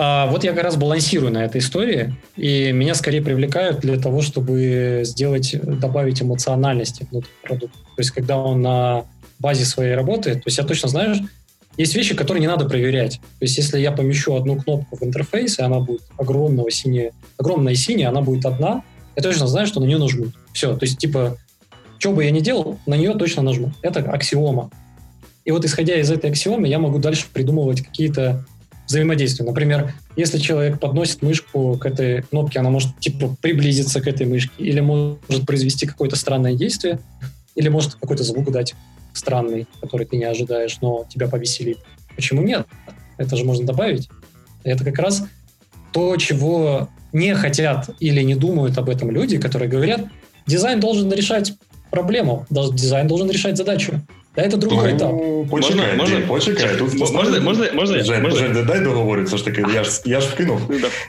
А вот я как раз балансирую на этой истории, и меня скорее привлекают для того, чтобы сделать, добавить эмоциональности внутрь продукта. То есть, когда он на базе своей работы, то есть я точно знаю, есть вещи, которые не надо проверять. То есть если я помещу одну кнопку в интерфейс, и она будет огромного синяя, огромная синяя, она будет одна, я точно знаю, что на нее нажмут. Все, то есть типа, что бы я ни делал, на нее точно нажму. Это аксиома. И вот исходя из этой аксиомы, я могу дальше придумывать какие-то взаимодействия. Например, если человек подносит мышку к этой кнопке, она может типа приблизиться к этой мышке, или может произвести какое-то странное действие, или может какой-то звук дать странный, который ты не ожидаешь, но тебя повеселит. Почему нет? Это же можно добавить. Это как раз то, чего не хотят или не думают об этом люди, которые говорят, дизайн должен решать проблему, дизайн должен решать задачу. Да, это другой ну, етап. Почекай, можна, почекай. Тут можна, можна, можна, Жень, можна? Жень, дай договорю, все ж таки, я ж, я ж вкинув.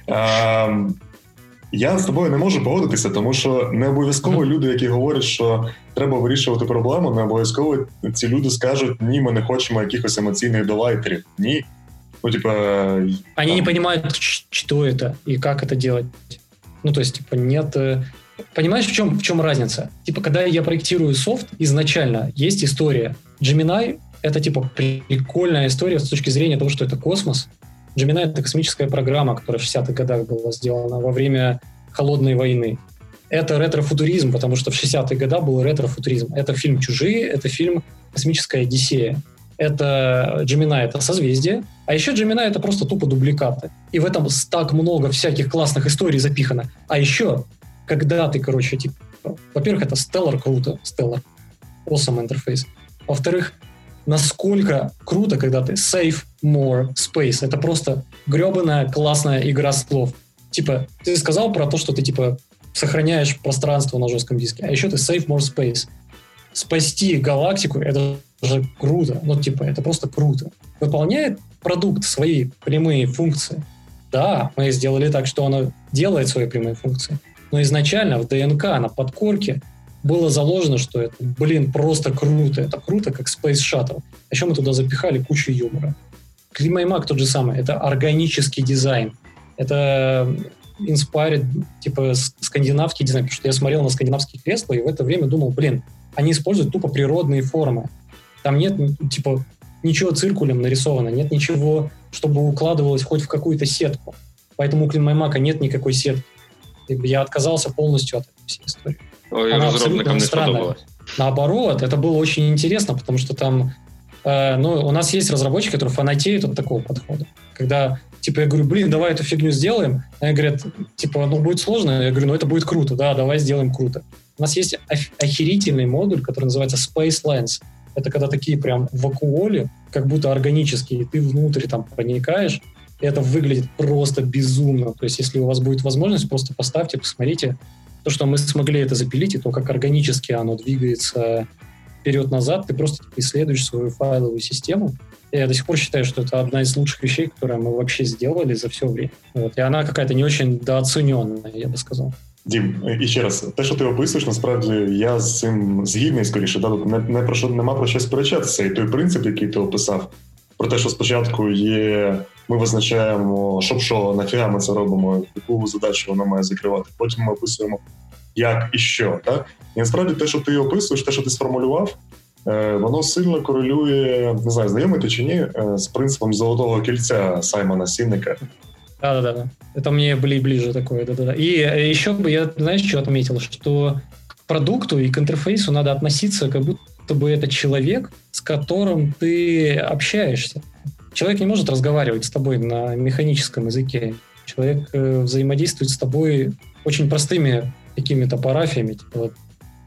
А, я з тобою не можу погодитися, тому що не обов'язково люди, які говорять, що треба вирішувати проблему, не обов'язково ці люди скажуть, ні, ми не хочемо якихось емоційних долайтерів. Ні. Ну, типа... Они там... не понимают, что это и как это делать. Ну, то есть, типа, нет... Понимаешь, в чем, в чем разница? Типа, когда я проектирую софт, изначально есть история. Gemini — это, типа, прикольная история с точки зрения того, что это космос, Gemini — это космическая программа, которая в 60-х годах была сделана во время Холодной войны. Это ретро-футуризм, потому что в 60-е годы был ретро-футуризм. Это фильм «Чужие», это фильм «Космическая Одиссея». Это Gemini — это созвездие, а еще Gemini — это просто тупо дубликаты. И в этом так много всяких классных историй запихано. А еще, когда ты, короче, типа, во-первых, это Stellar круто, Stellar, awesome интерфейс. Во-вторых, насколько круто, когда ты save more space. Это просто гребаная классная игра слов. Типа, ты сказал про то, что ты, типа, сохраняешь пространство на жестком диске, а еще ты save more space. Спасти галактику — это же круто. Ну, типа, это просто круто. Выполняет продукт свои прямые функции. Да, мы сделали так, что она делает свои прямые функции. Но изначально в ДНК, на подкорке было заложено, что это, блин, просто круто. Это круто, как Space Shuttle. А еще мы туда запихали кучу юмора. Клима и Мак тот же самый. Это органический дизайн. Это inspired, типа, скандинавский дизайн. Потому что я смотрел на скандинавские кресла и в это время думал, блин, они используют тупо природные формы. Там нет, типа, ничего циркулем нарисовано, нет ничего, чтобы укладывалось хоть в какую-то сетку. Поэтому у Клинмаймака нет никакой сетки. Я отказался полностью от этой всей истории. Ой, Она абсолютно странная. Наоборот, это было очень интересно, потому что там э, ну, у нас есть разработчики, которые фанатеют от такого подхода. Когда, типа, я говорю, блин, давай эту фигню сделаем. Они говорят, типа, ну, будет сложно. Я говорю, ну, это будет круто. Да, давай сделаем круто. У нас есть охерительный модуль, который называется Space Lens. Это когда такие прям вакуоли, как будто органические, и ты внутрь там проникаешь, это выглядит просто безумно. То есть, если у вас будет возможность, просто поставьте, посмотрите, то, что мы смогли это запилить, и то, как органически оно двигается вперед-назад, ты просто типа, исследуешь свою файловую систему. И я до сих пор считаю, что это одна из лучших вещей, которые мы вообще сделали за все время. Вот. І вона какая-то не очень дооцененная, я би сказав. Дім, і ще раз, те, що ти описуєш, насправді я з цим згідний скоріше. Да? Не, не про що нема про що сперечатися. І той принцип, який ти описав, про те, що спочатку є ми визначаємо, щоб що, нафіга ми це робимо, яку задачу вона має закривати. Потім ми описуємо, як і що. Так? І насправді те, що ти описуєш, те, що ти сформулював, е, воно сильно корелює, не знаю, знайомий ти чи ні, е, з принципом золотого кільця Саймона Сінника. Да, да, да. Это мне были ближе такое, да, да, да. И еще бы я, знаешь, что отметил, что к продукту и к интерфейсу надо относиться, как будто бы это человек, с которым ты общаешься. Человек не может разговаривать с тобой на механическом языке. Человек э, взаимодействует с тобой очень простыми какими-то парафиями, типа вот,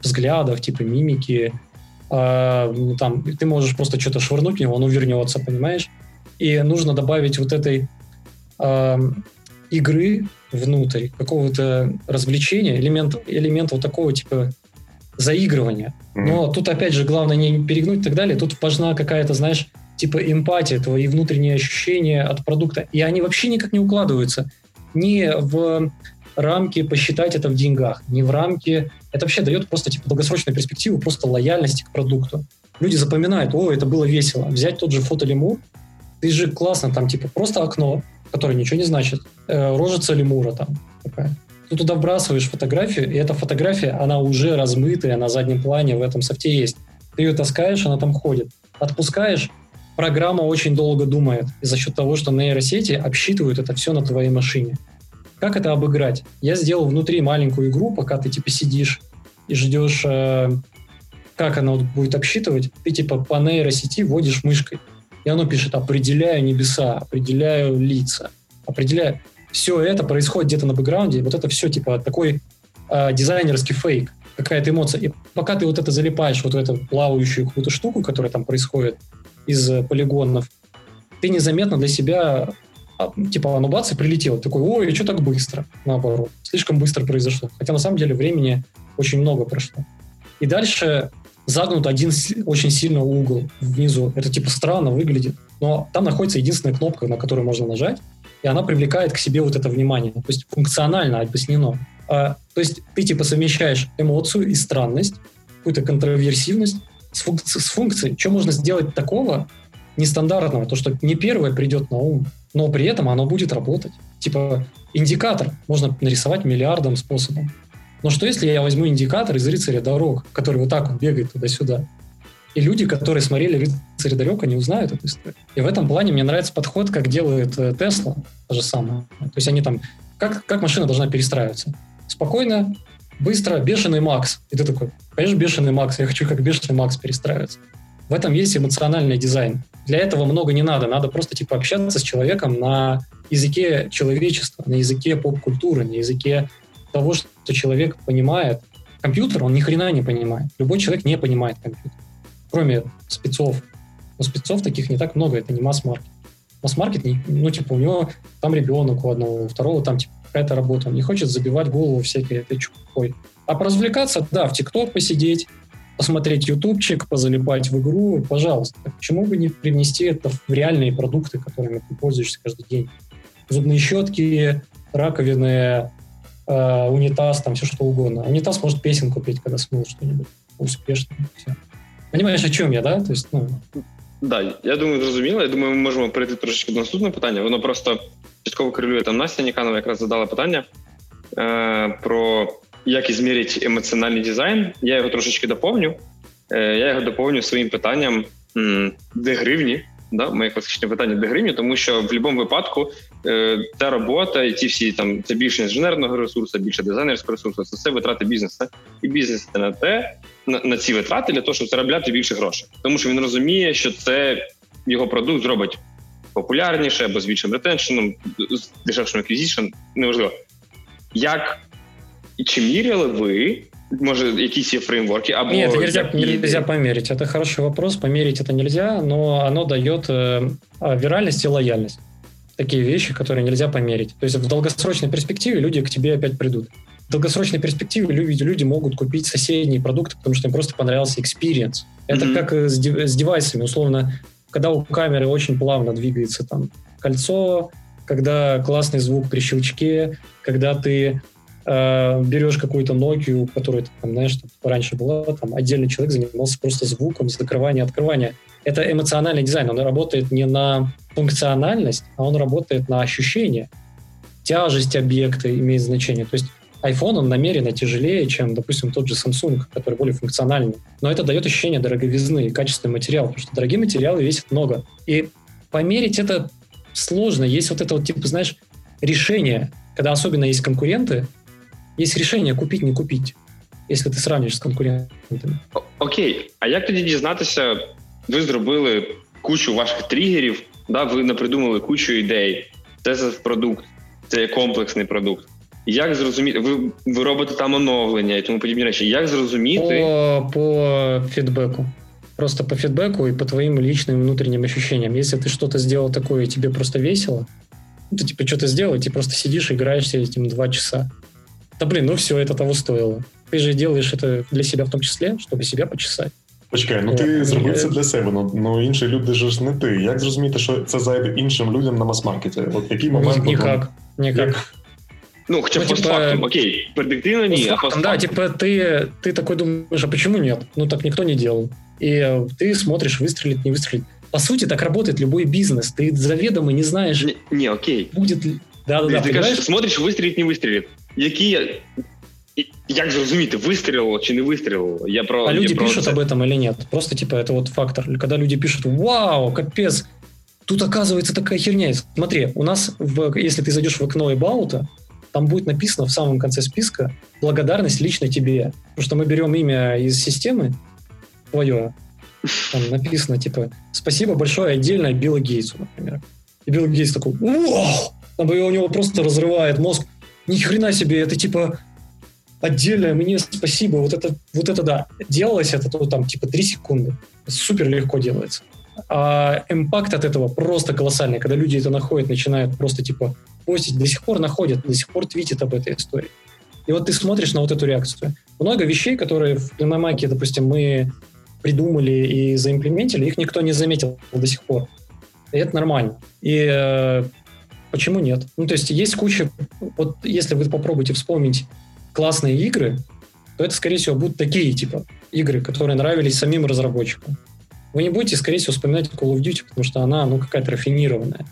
взглядов, типа мимики. А, ну, там, ты можешь просто что-то швырнуть в него, он увернется, понимаешь? И нужно добавить вот этой э, игры внутрь, какого-то развлечения, элемент, элемент вот такого типа заигрывания. Но тут опять же главное не перегнуть и так далее. Тут важна какая-то, знаешь, типа эмпатия, твои внутренние ощущения от продукта. И они вообще никак не укладываются ни в рамки посчитать это в деньгах, ни в рамки... Это вообще дает просто типа долгосрочную перспективу, просто лояльности к продукту. Люди запоминают, о, это было весело. Взять тот же фотолемур, ты же классно, там типа просто окно, которое ничего не значит, э, рожица лемура там такая. Ты туда вбрасываешь фотографию, и эта фотография, она уже размытая на заднем плане в этом софте есть. Ты ее таскаешь, она там ходит. Отпускаешь, программа очень долго думает. За счет того, что нейросети обсчитывают это все на твоей машине. Как это обыграть? Я сделал внутри маленькую игру, пока ты типа сидишь и ждешь, э, как она вот будет обсчитывать. Ты типа по нейросети вводишь мышкой. И оно пишет, определяю небеса, определяю лица, определяю... Все это происходит где-то на бэкграунде. Вот это все типа такой э, дизайнерский фейк, какая-то эмоция. И пока ты вот это залипаешь, вот в эту плавающую какую-то штуку, которая там происходит из э, полигонов, ты незаметно для себя а, типа, оно бац, и прилетело. Такой, ой, что так быстро? Наоборот, слишком быстро произошло. Хотя на самом деле времени очень много прошло. И дальше загнут один очень сильно угол внизу. Это типа странно выглядит, но там находится единственная кнопка, на которую можно нажать, и она привлекает к себе вот это внимание. То есть функционально объяснено. А, то есть ты типа совмещаешь эмоцию и странность, какую-то контроверсивность с, функци- с функцией. Что можно сделать такого нестандартного? То, что не первое придет на ум, но при этом оно будет работать. Типа индикатор можно нарисовать миллиардом способом. Но что если я возьму индикатор из «Рыцаря дорог», который вот так вот бегает туда-сюда? И люди, которые смотрели «Рыцаря дорог», они узнают эту историю. И в этом плане мне нравится подход, как делает э, Тесла, то же самое. То есть они там... Как, как машина должна перестраиваться? Спокойно, быстро, бешеный Макс. И ты такой, конечно, бешеный Макс, я хочу как бешеный Макс перестраиваться. В этом есть эмоциональный дизайн. Для этого много не надо, надо просто типа общаться с человеком на языке человечества, на языке поп-культуры, на языке того, что человек понимает. Компьютер, он ни хрена не понимает. Любой человек не понимает компьютер. Кроме спецов. Но спецов таких не так много, это не масс-маркет. Масс-маркет, ну, типа, у него там ребенок у одного, у второго там, типа, какая-то работа. Он не хочет забивать голову всякой этой чупой. А поразвлекаться, да, в ТикТок посидеть, посмотреть ютубчик, позалипать в игру, пожалуйста. Почему бы не привнести это в реальные продукты, которыми ты пользуешься каждый день? Зубные щетки, раковины, э, унитаз, там все что угодно. Унитаз может песенку петь, когда смыл что-нибудь успешно. Все. Понимаєш, о чому я, да? То есть, ну... Да, я думаю, зрозуміло. Я думаю, ми можемо перейти трошечки до наступного питання. Воно просто частково корелює. Там Настя Ніканова якраз задала питання е, про як ізмірять емоціональний дизайн. Я його трошечки доповню. Е, Я його доповню своїм питанням, де гривні, да, моє класичне питання де гривні, тому що в будь-якому випадку е, та робота, і ті всі там це більше інженерного ресурсу, більше дизайнерського ресурсу, це все витрати бізнесу. І бізнес це на те, на, на ці витрати для того, щоб заробляти більше грошей. Тому що він розуміє, що це його продукт зробить популярніше або з більшим ретеншеном, з дешевшим аквізішн, неважливо. Як і чи міряли ви Может, якісь є фреймворки? Або Нет, нельзя, нельзя померить. Это хороший вопрос. Померить это нельзя, но оно дает э, виральность и лояльность. Такие вещи, которые нельзя померить. То есть в долгосрочной перспективе люди к тебе опять придут. В долгосрочной перспективе люди, люди могут купить соседние продукты, потому что им просто понравился experience. Это mm-hmm. как с, с девайсами. Условно, когда у камеры очень плавно двигается там кольцо, когда классный звук при щелчке, когда ты э, берешь какую-то Nokia, которая, там, знаешь, там, раньше была, там отдельный человек занимался просто звуком, закрывания, открывания. Это эмоциональный дизайн, он работает не на функциональность, а он работает на ощущение. Тяжесть объекта имеет значение. То есть iPhone, он намеренно тяжелее, чем, допустим, тот же Samsung, который более функциональный. Но это дает ощущение дороговизны и качественного материала, потому что дорогие материалы весят много. И померить это сложно. Есть вот это вот, типа, знаешь, решение, когда особенно есть конкуренты, есть решение купить, не купить, якщо ти сравнюєш з конкурентами. Окей, а як тоді дізнатися? Ви зробили кучу ваших тригерів, да, ви не придумали кучу ідей. Це за продукт, це є комплексний продукт. Як зрозуміти, ви ви робите там оновлення і тому подібні речі. Як зрозуміти по, по фидбэку? Просто по фидбэку и по твоим личным внутренним ощущениям. Если ты что-то сделал такое, и тебе просто весело, ты типа что-то сделал, и ты просто сидишь, играешься этим два часа. Да блин, ну все, это того стоило. Ты же делаешь это для себя в том числе, чтобы себя почесать. Почекай, ну ти зробив це для себе, ну, ну інші люди ж не ти. Як зрозуміти, що це зайде іншим людям на мас-маркеті? От який момент? Никак, никак. Ну, хотя ну, постфактум, типа, окей, предиктивно не, а постфактум. Да, типа ты, ты такой думаешь, а почему нет? Ну, так никто не делал. И ты смотришь, выстрелит, не выстрелит. По сути, так работает любой бизнес. Ты заведомо не знаешь... Не, не окей. Будет ли... Да-да-да, ты, ты кажешь, смотришь, выстрелит, не выстрелит. Які як зрозуміти, вистрілило чи не вистрілило? Я про, а люди про пишут це. об этом или нет? Просто типа это вот фактор. Когда люди пишут, вау, капец, тут оказывается такая херня. Смотри, у нас, в, если ты зайдешь в окно About, там будет написано в самом конце списка благодарность лично тебе. Потому что мы берем имя из системы твое, там написано типа спасибо большое отдельно Биллу Гейтсу, например. И Билл Гейтс такой, вау! Там у него просто разрывает мозг. Ни хрена себе, это типа отдельное мне спасибо, вот это, вот это да. Делалось это ну, там типа 3 секунды. Супер легко делается. А импакт от этого просто колоссальный. Когда люди это находят, начинают просто типа постить, до сих пор находят, до сих пор твитят об этой истории. И вот ты смотришь на вот эту реакцию. Много вещей, которые в Климамаке, допустим, мы придумали и заимплементили, их никто не заметил до сих пор. И это нормально. И э, почему нет? Ну, то есть есть куча... Вот если вы попробуете вспомнить классные игры, то это, скорее всего, будут такие, типа, игры, которые нравились самим разработчикам. Вы не будете, скорее всего, вспоминать Call of Duty, потому что она, ну, какая-то рафинированная.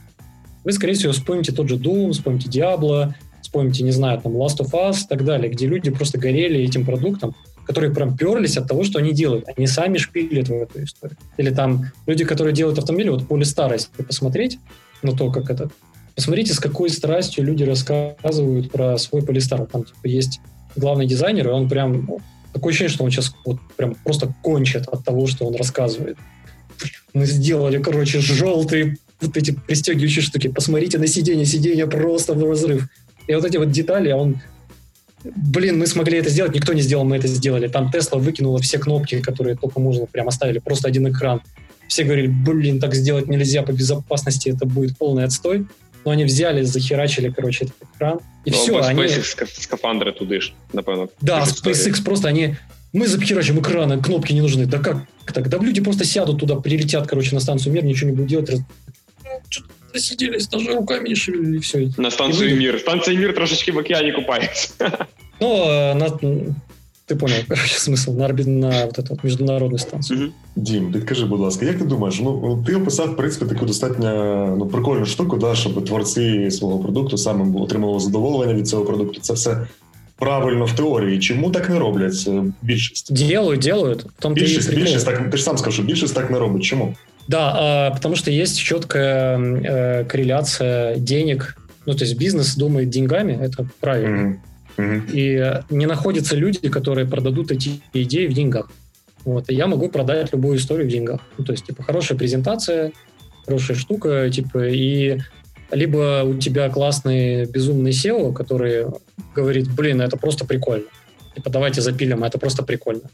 Вы, скорее всего, вспомните тот же Doom, вспомните Diablo, вспомните, не знаю, там, Last of Us и так далее, где люди просто горели этим продуктом, которые прям перлись от того, что они делают. Они сами шпилят в эту историю. Или там люди, которые делают автомобили, вот Polestar, если посмотреть на то, как это... Посмотрите, с какой страстью люди рассказывают про свой Polestar. Там, типа, есть главный дизайнер, и он прям... Такое ощущение, что он сейчас вот прям просто кончит от того, что он рассказывает. Мы сделали, короче, желтые вот эти пристегивающие штуки. Посмотрите на сиденье, сиденье просто в разрыв. И вот эти вот детали, а он блин, мы смогли это сделать, никто не сделал, мы это сделали. Там Тесла выкинула все кнопки, которые только можно, прям оставили, просто один экран. Все говорили, блин, так сделать нельзя по безопасности, это будет полный отстой Но они взяли, захерачили, короче, этот экран. И Ну, все, або они... SpaceX скафандри туди ж, напевно. Да, Така історія. SpaceX просто они... Мы захерачим экраны, кнопки не нужны. Да как так? Да люди просто сядут туда, прилетят, короче, на станцию мир, ничего не будут делать. Раз... Ну, что-то засиделись, даже руками не шевелили, и все. На станцію І ви- Мір. Станція Мір трошечки в океані купається. Ну, э, на... ты понял, (laughs) короче, смысл. На, орбит- на вот эту вот международную станцию. Мгм. Дім, підкажи, будь ласка, як ти думаєш? Ну ти описав в принципі таку достатньо ну, прикольну штуку, да, щоб творці свого продукту саме отримували задоволення від цього продукту. Це все правильно в теорії. Чому так не роблять е, більшість? Делают, делают. В том-то и Більшість, прикол. більшість так ти ж сам сказав, що більшість так не робить. Чому? Да, а, потому что есть четкая э, корреляция денег. Ну, то есть бизнес думает деньгами, это правильно. Мгм. Мгм. И э, не находятся люди, которые продадут эти идеи в деньгах. Вот, и я могу продать любую историю в деньгах. Ну, то есть, типа, хорошая презентация, хорошая штука, типа, и либо у тебя классный безумный SEO, который говорит, блин, это просто прикольно. Типа, давайте запилим, это просто прикольно.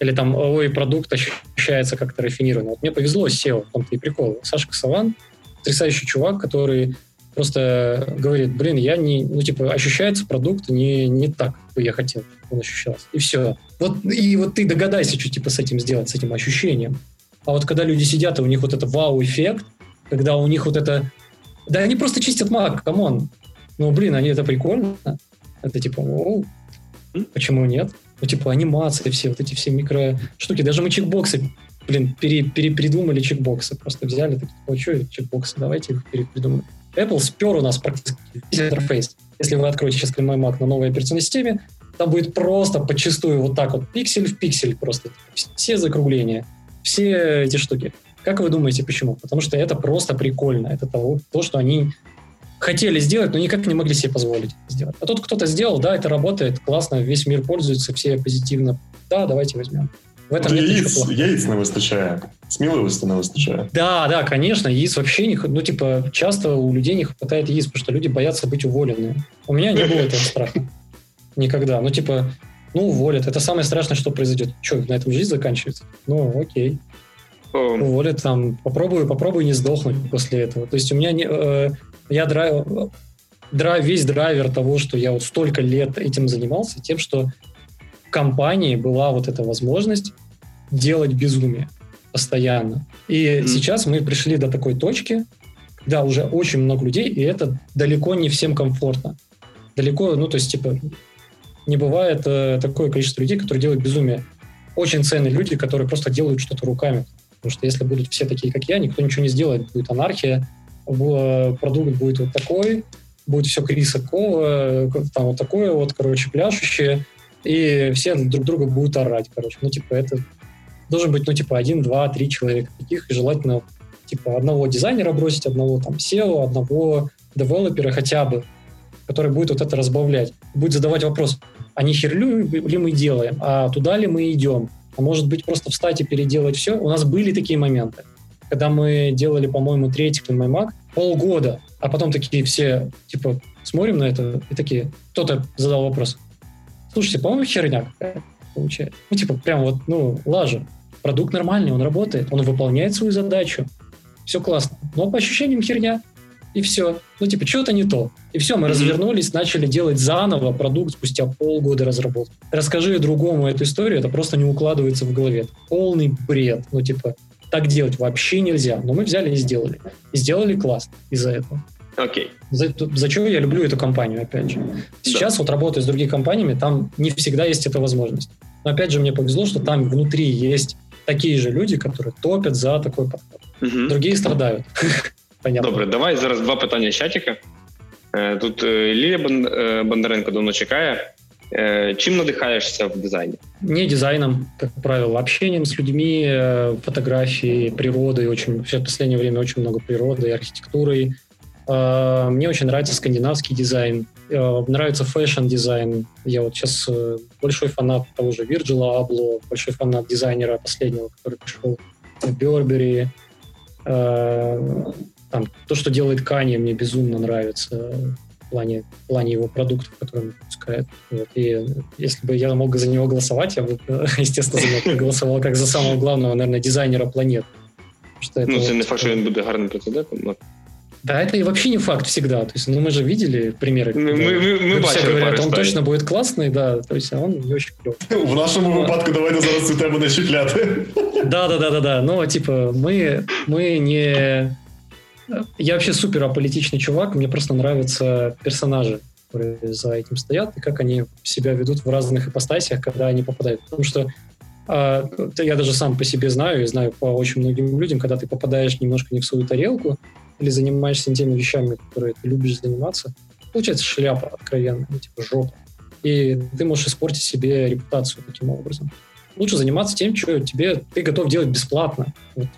Или там, ой, продукт ощущается как-то рафинированно. Вот мне повезло с SEO, в том-то и прикол. Сашка Саван, потрясающий чувак, который просто говорит, блин, я не, ну, типа, ощущается продукт не, не так, как я хотел, он ощущался. И все. Вот, и вот ты догадайся, что, типа, с этим сделать, с этим ощущением. А вот когда люди сидят, и у них вот это вау-эффект, когда у них вот это... Да они просто чистят Mac, come on. Ну, блин, они это прикольно. Это типа, о, почему нет? Ну, типа, анимации все, вот эти все микро штуки. Даже мы чекбоксы, блин, пере, перепридумали чекбоксы. Просто взяли, такие, о, что чекбоксы, давайте их перепридумаем. Apple спер у нас практически весь интерфейс. Если вы откроете сейчас Климай Mac на новой операционной системе, там будет просто подчастую вот так вот пиксель в пиксель просто. Все закругления, все эти штуки. Как вы думаете, почему? Потому что это просто прикольно. Это того, то, что они хотели сделать, но никак не могли себе позволить сделать. А тут кто-то сделал, да, это работает, классно, весь мир пользуется, все позитивно. Да, давайте возьмем. В этом Може, нет ничего яєць, плохого. яєць не вистачає, сміливості не вистачає. Да, да, конечно, яиц вообще не... х- Ну, типа, часто у людей не хватает яиц, потому что люди боятся быть уволенными. У меня не было этого страха. Никогда. Ну, типа, ну, уволят. Это самое страшное, что произойдет. Что, на этом жизнь заканчивается? Ну, окей. О, Уволят там. Попробую, попробую не сдохнуть после этого. То есть у меня не... э, я драйв, драйв, весь драйвер того, что я вот столько лет этим занимался, тем, что в компании была вот эта возможность делать безумие постоянно. И Мгм. сейчас мы пришли до такой точки, когда уже очень много людей, и это далеко не всем комфортно. Далеко, ну, то есть, типа, не бывает э, такое количество людей, которые делают безумие. Очень ценные люди, которые просто делают что-то руками. Потому что если будут все такие, как я, никто ничего не сделает. Будет анархия, в- продукт будет вот такой, будет все криса Кова, там вот такое вот, короче, пляшущее. И все друг друга будут орать, короче. Ну, типа, это должен быть, ну, типа, один, два, три человека таких, и желательно, типа, одного дизайнера бросить, одного там SEO, одного девелопера хотя бы, который будет вот это разбавлять. Будет задавать вопрос, а не херлю ли мы делаем, а туда ли мы идем, а может быть просто встать и переделать все. У нас были такие моменты, когда мы делали, по-моему, третий MyMac полгода, а потом такие все, типа, смотрим на это и такие, кто-то задал вопрос, слушайте, по-моему, херня получается. Ну, типа, прям вот, ну, лажа. Продукт нормальный, он работает, он выполняет свою задачу, все классно. Но по ощущениям херня, и все. Ну, типа, что-то не то. И все, мы mm-hmm. развернулись, начали делать заново продукт спустя полгода разработки. Расскажи другому эту историю, это просто не укладывается в голове. Полный бред. Ну, типа, так делать вообще нельзя. Но мы взяли и сделали. И сделали классно из-за этого. Окей. За, за что я люблю эту компанию, опять же. Сейчас да. вот работаю с другими компаниями, там не всегда есть эта возможность. Но опять же, мне повезло, что там внутри есть такие же люди, которые топят за такой подход. Угу. Другие страдают. (laughs) Понятно. Добре, давай зараз два питання з чатика. Тут Лілія Бондаренко давно чекає. Чем надыхаешься в дизайне? Не дизайном, как правило, общением с людьми, фотографией, природой. Очень, в последнее время очень много природы, архитектурой. Мне очень нравится скандинавский дизайн, нравится фэшн-дизайн. Я вот сейчас большой фанат того же Вирджила Абло, большой фанат дизайнера последнего, который пришел в Burberry. Там, то, что делает Канье, мне безумно нравится в плане, в плане его продуктов, которые он выпускает. Вот. И если бы я мог за него голосовать, я бы, (laughs) естественно, за него проголосовал как за самого главного, наверное, дизайнера планет. Что это ну, це вот, не факт, що він буде гарним прецедентом, но... Да, это и вообще не факт всегда. То есть, ну, мы же видели примеры. Мы, мы, мы, мы все говорят, он точно будет классный, да, то есть, а он не очень клевый. (laughs) В нашому випадку давайте зараз цю тему не. (laughs) Да, да, да, да, да. Ну, типа, мы, мы не я вообще супер аполитичный чувак, мне просто нравятся персонажи, которые за этим стоят, и как они себя ведут в разных ипостасиях, когда они попадают. Потому что э, я даже сам по себе знаю, и знаю по очень многим людям, когда ты попадаешь немножко не в свою тарелку, или занимаешься не теми вещами, которые ты любишь заниматься, получается шляпа откровенная, ну, типа жопа. И ты можешь испортить себе репутацию таким образом. Лучше заниматься тем, что тебе ты готов делать бесплатно. Вот.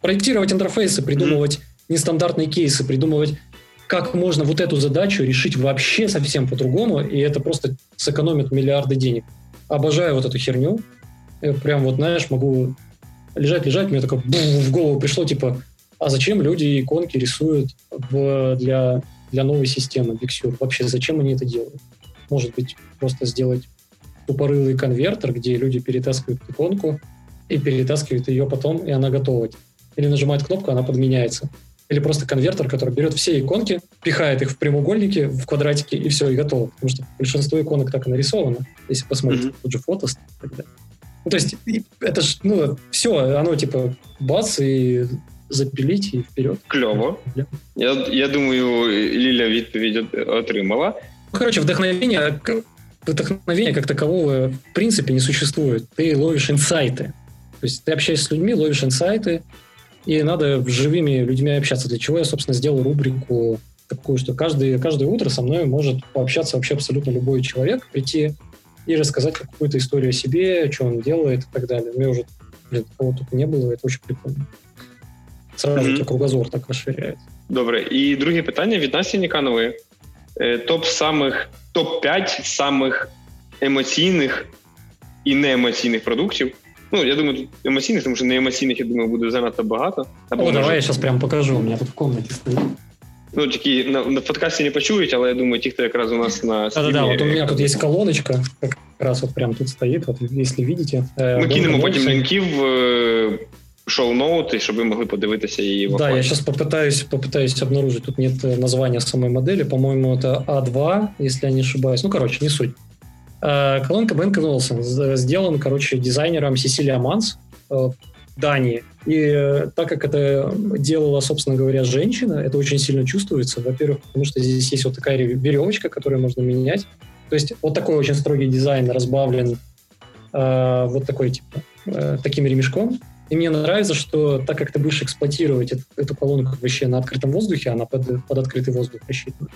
Проектировать интерфейсы, придумывать нестандартные кейсы, придумывать, как можно вот эту задачу решить вообще совсем по-другому, и это просто сэкономит миллиарды денег. Обожаю вот эту херню. Я прям вот, знаешь, могу лежать-лежать, мне такое в голову пришло, типа, а зачем люди иконки рисуют в, для, для новой системы Bixure? Вообще, зачем они это делают? Может быть, просто сделать тупорылый конвертер, где люди перетаскивают иконку и перетаскивают ее потом, и она готова. Или нажимают кнопку, она подменяется или просто конвертер, который берет все иконки, пихает их в прямоугольники, в квадратики, и все, и готово. Потому что большинство иконок так и нарисовано. Если посмотреть mm-hmm. тут же фото и так далее. Ну, то есть, это ж, ну, все, оно типа бац, и запилить і вперед. Кльово. Я я думаю, Ліля відповідь отримала. Ну, короче, вдохновение, вдохновения как такового в принципе не существует. Ты ловишь инсайты. То есть ты общаешься с людьми, ловишь инсайты, и надо с живыми людьми общаться, для чего я, собственно, сделал рубрику такую, что каждый, каждое утро со мной может пообщаться вообще абсолютно любой человек, прийти и рассказать какую-то историю о себе, что он делает и так далее. У меня уже, блин, такого только не было, это очень прикольно. Сразу mm-hmm. кругозор так расширяется. Добре. І друге питання від Насті Ніканової. Топ самих топ-5 самих емоційних і неемоційних продуктів, Ну, я думаю, тут емоційних, тому що не емоційних, я думаю, буде занадто багато. Або, О, може... давай я зараз прям покажу, у мене тут в комнаті стоїть. Ну, такі на, на подкасті не почують, але я думаю, ті, хто якраз у нас на Да, да, да, вот у меня тут есть колоночка, как раз вот прям тут стоит, вот если видите. Э, Ми кинемо потім лінки в шоу-ноуты, щоб ви могли подивитися її в Да, я сейчас попытаюсь, попытаюсь обнаружить, тут нет названия самой модели, по-моему, это А2, если я не ошибаюсь. Ну, короче, не суть. Э, колонка Бенка Нолсон сделан, короче, дизайнером Сесилия Манс э, в Дании. И э, так как это делала, собственно говоря, женщина, это очень сильно чувствуется. Во-первых, потому что здесь есть вот такая веревочка, которую можно менять. То есть вот такой очень строгий дизайн разбавлен э, вот такой, типа, э, таким ремешком. И мне нравится, что так как ты будешь эксплуатировать эту, эту колонку вообще на открытом воздухе, она под, под открытый воздух рассчитана,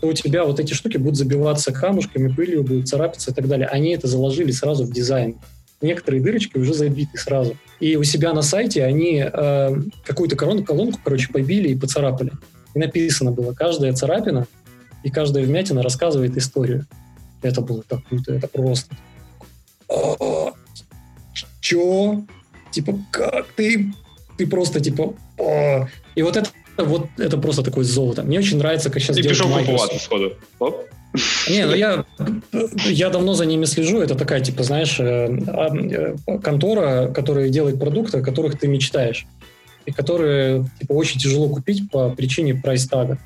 то у тебя вот эти штуки будут забиваться камушками, пылью, будут царапаться и так далее. Они это заложили сразу в дизайн. Некоторые дырочки уже забиты сразу. И у себя на сайте они э, какую-то колонку, колонку, короче, побили и поцарапали. И написано было, каждая царапина и каждая вмятина рассказывает историю. Это было так круто, это просто. Чё? Типа, как ты? Ты просто типа... О! И вот это вот это просто такое золото. Мне очень нравится, как сейчас И пішов купувати сходу. Оп. Не, ну я, я давно за ними слежу. Это такая, типа, знаешь, э, э, контора, которая делает продукты, о которых ты мечтаешь. И которые типа, очень тяжело купить по причине прайс-тага.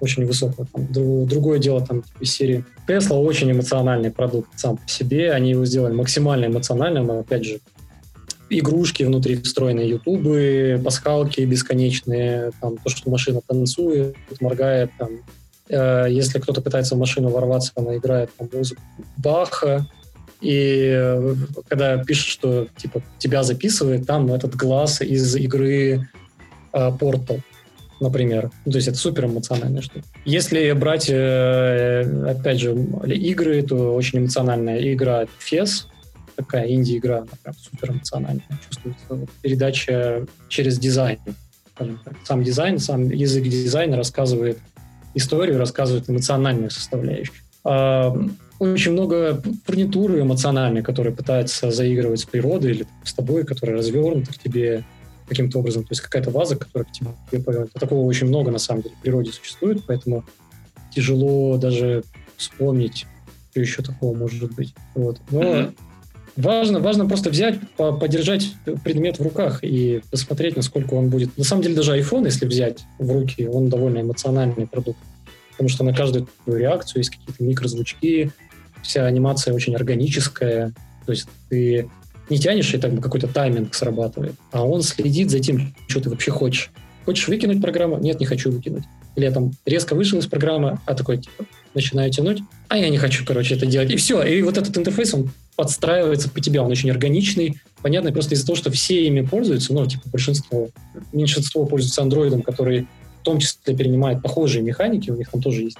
Очень высокого. Там, другое дело там типа, из серии. Tesla очень эмоциональный продукт сам по себе. Они его сделали максимально эмоциональным. Опять же, игрушки внутри встроенные, ютубы, пасхалки бесконечные, там, то, что машина танцует, моргает, там, э, если кто-то пытается в машину ворваться, она играет там, музыку Баха, и э, когда пишет, что типа тебя записывает, там этот глаз из игры э, Portal, например. Ну, то есть это супер эмоциональная штука. Если брать, э, опять же, игры, то очень эмоциональная игра Fes, такая инди-игра, она прям супер эмоциональная. Чувствуется передача через дизайн. Сам дизайн, сам язык дизайна рассказывает историю, рассказывает эмоциональную составляющую. А, очень много фурнитуры эмоциональной, которая пытается заигрывать с природой или с тобой, которая развернута к тебе каким-то образом. То есть какая-то ваза, которая к тебе повернута. Такого очень много, на самом деле, в природе существует, поэтому тяжело даже вспомнить, что еще такого может быть. Вот. Но mm-hmm. Важно, важно просто взять, подержать предмет в руках и посмотреть, насколько он будет. На самом деле даже iPhone, если взять в руки, он довольно эмоциональный продукт, потому что на каждую твою реакцию есть какие-то микрозвучки, вся анимация очень органическая, то есть ты не тянешь, и бы какой-то тайминг срабатывает, а он следит за тем, что ты вообще хочешь. Хочешь выкинуть программу? Нет, не хочу выкинуть. Или я там резко вышел из программы, а такой, типа, начинаю тянуть, а я не хочу, короче, это делать. И все. И вот этот интерфейс, он подстраивается по тебе, он очень органичный, понятно, просто из-за того, что все ими пользуются, ну, типа большинство, меньшинство пользуются андроидом, который в том числе перенимает похожие механики, у них там тоже есть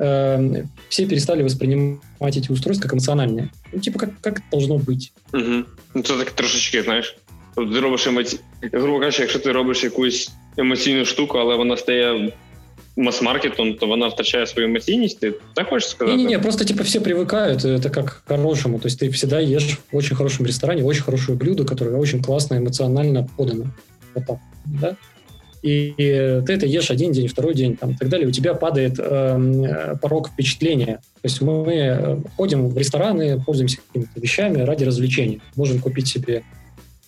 э, все перестали воспринимать эти устройства как эмоциональные. Ну, типа, как, как это должно быть. Угу. Ну, це так трошечки, знаєш, ти робиш емоці... грубо кажучи, якщо ти робиш якусь емоційну штуку, але вона стає масс-маркетом, то она втрачает свою эмоциональность, ты так хочешь сказать? Не-не-не, просто типа все привыкают, это как к хорошему, то есть ты всегда ешь в очень хорошем ресторане очень хорошее блюдо, которое очень классно эмоционально подано. Вот так, да? И ты это ешь один день, второй день там, и так далее, у тебя падает э, порог впечатления. То есть мы э, ходим в рестораны, пользуемся какими-то вещами ради развлечения. Можем купить себе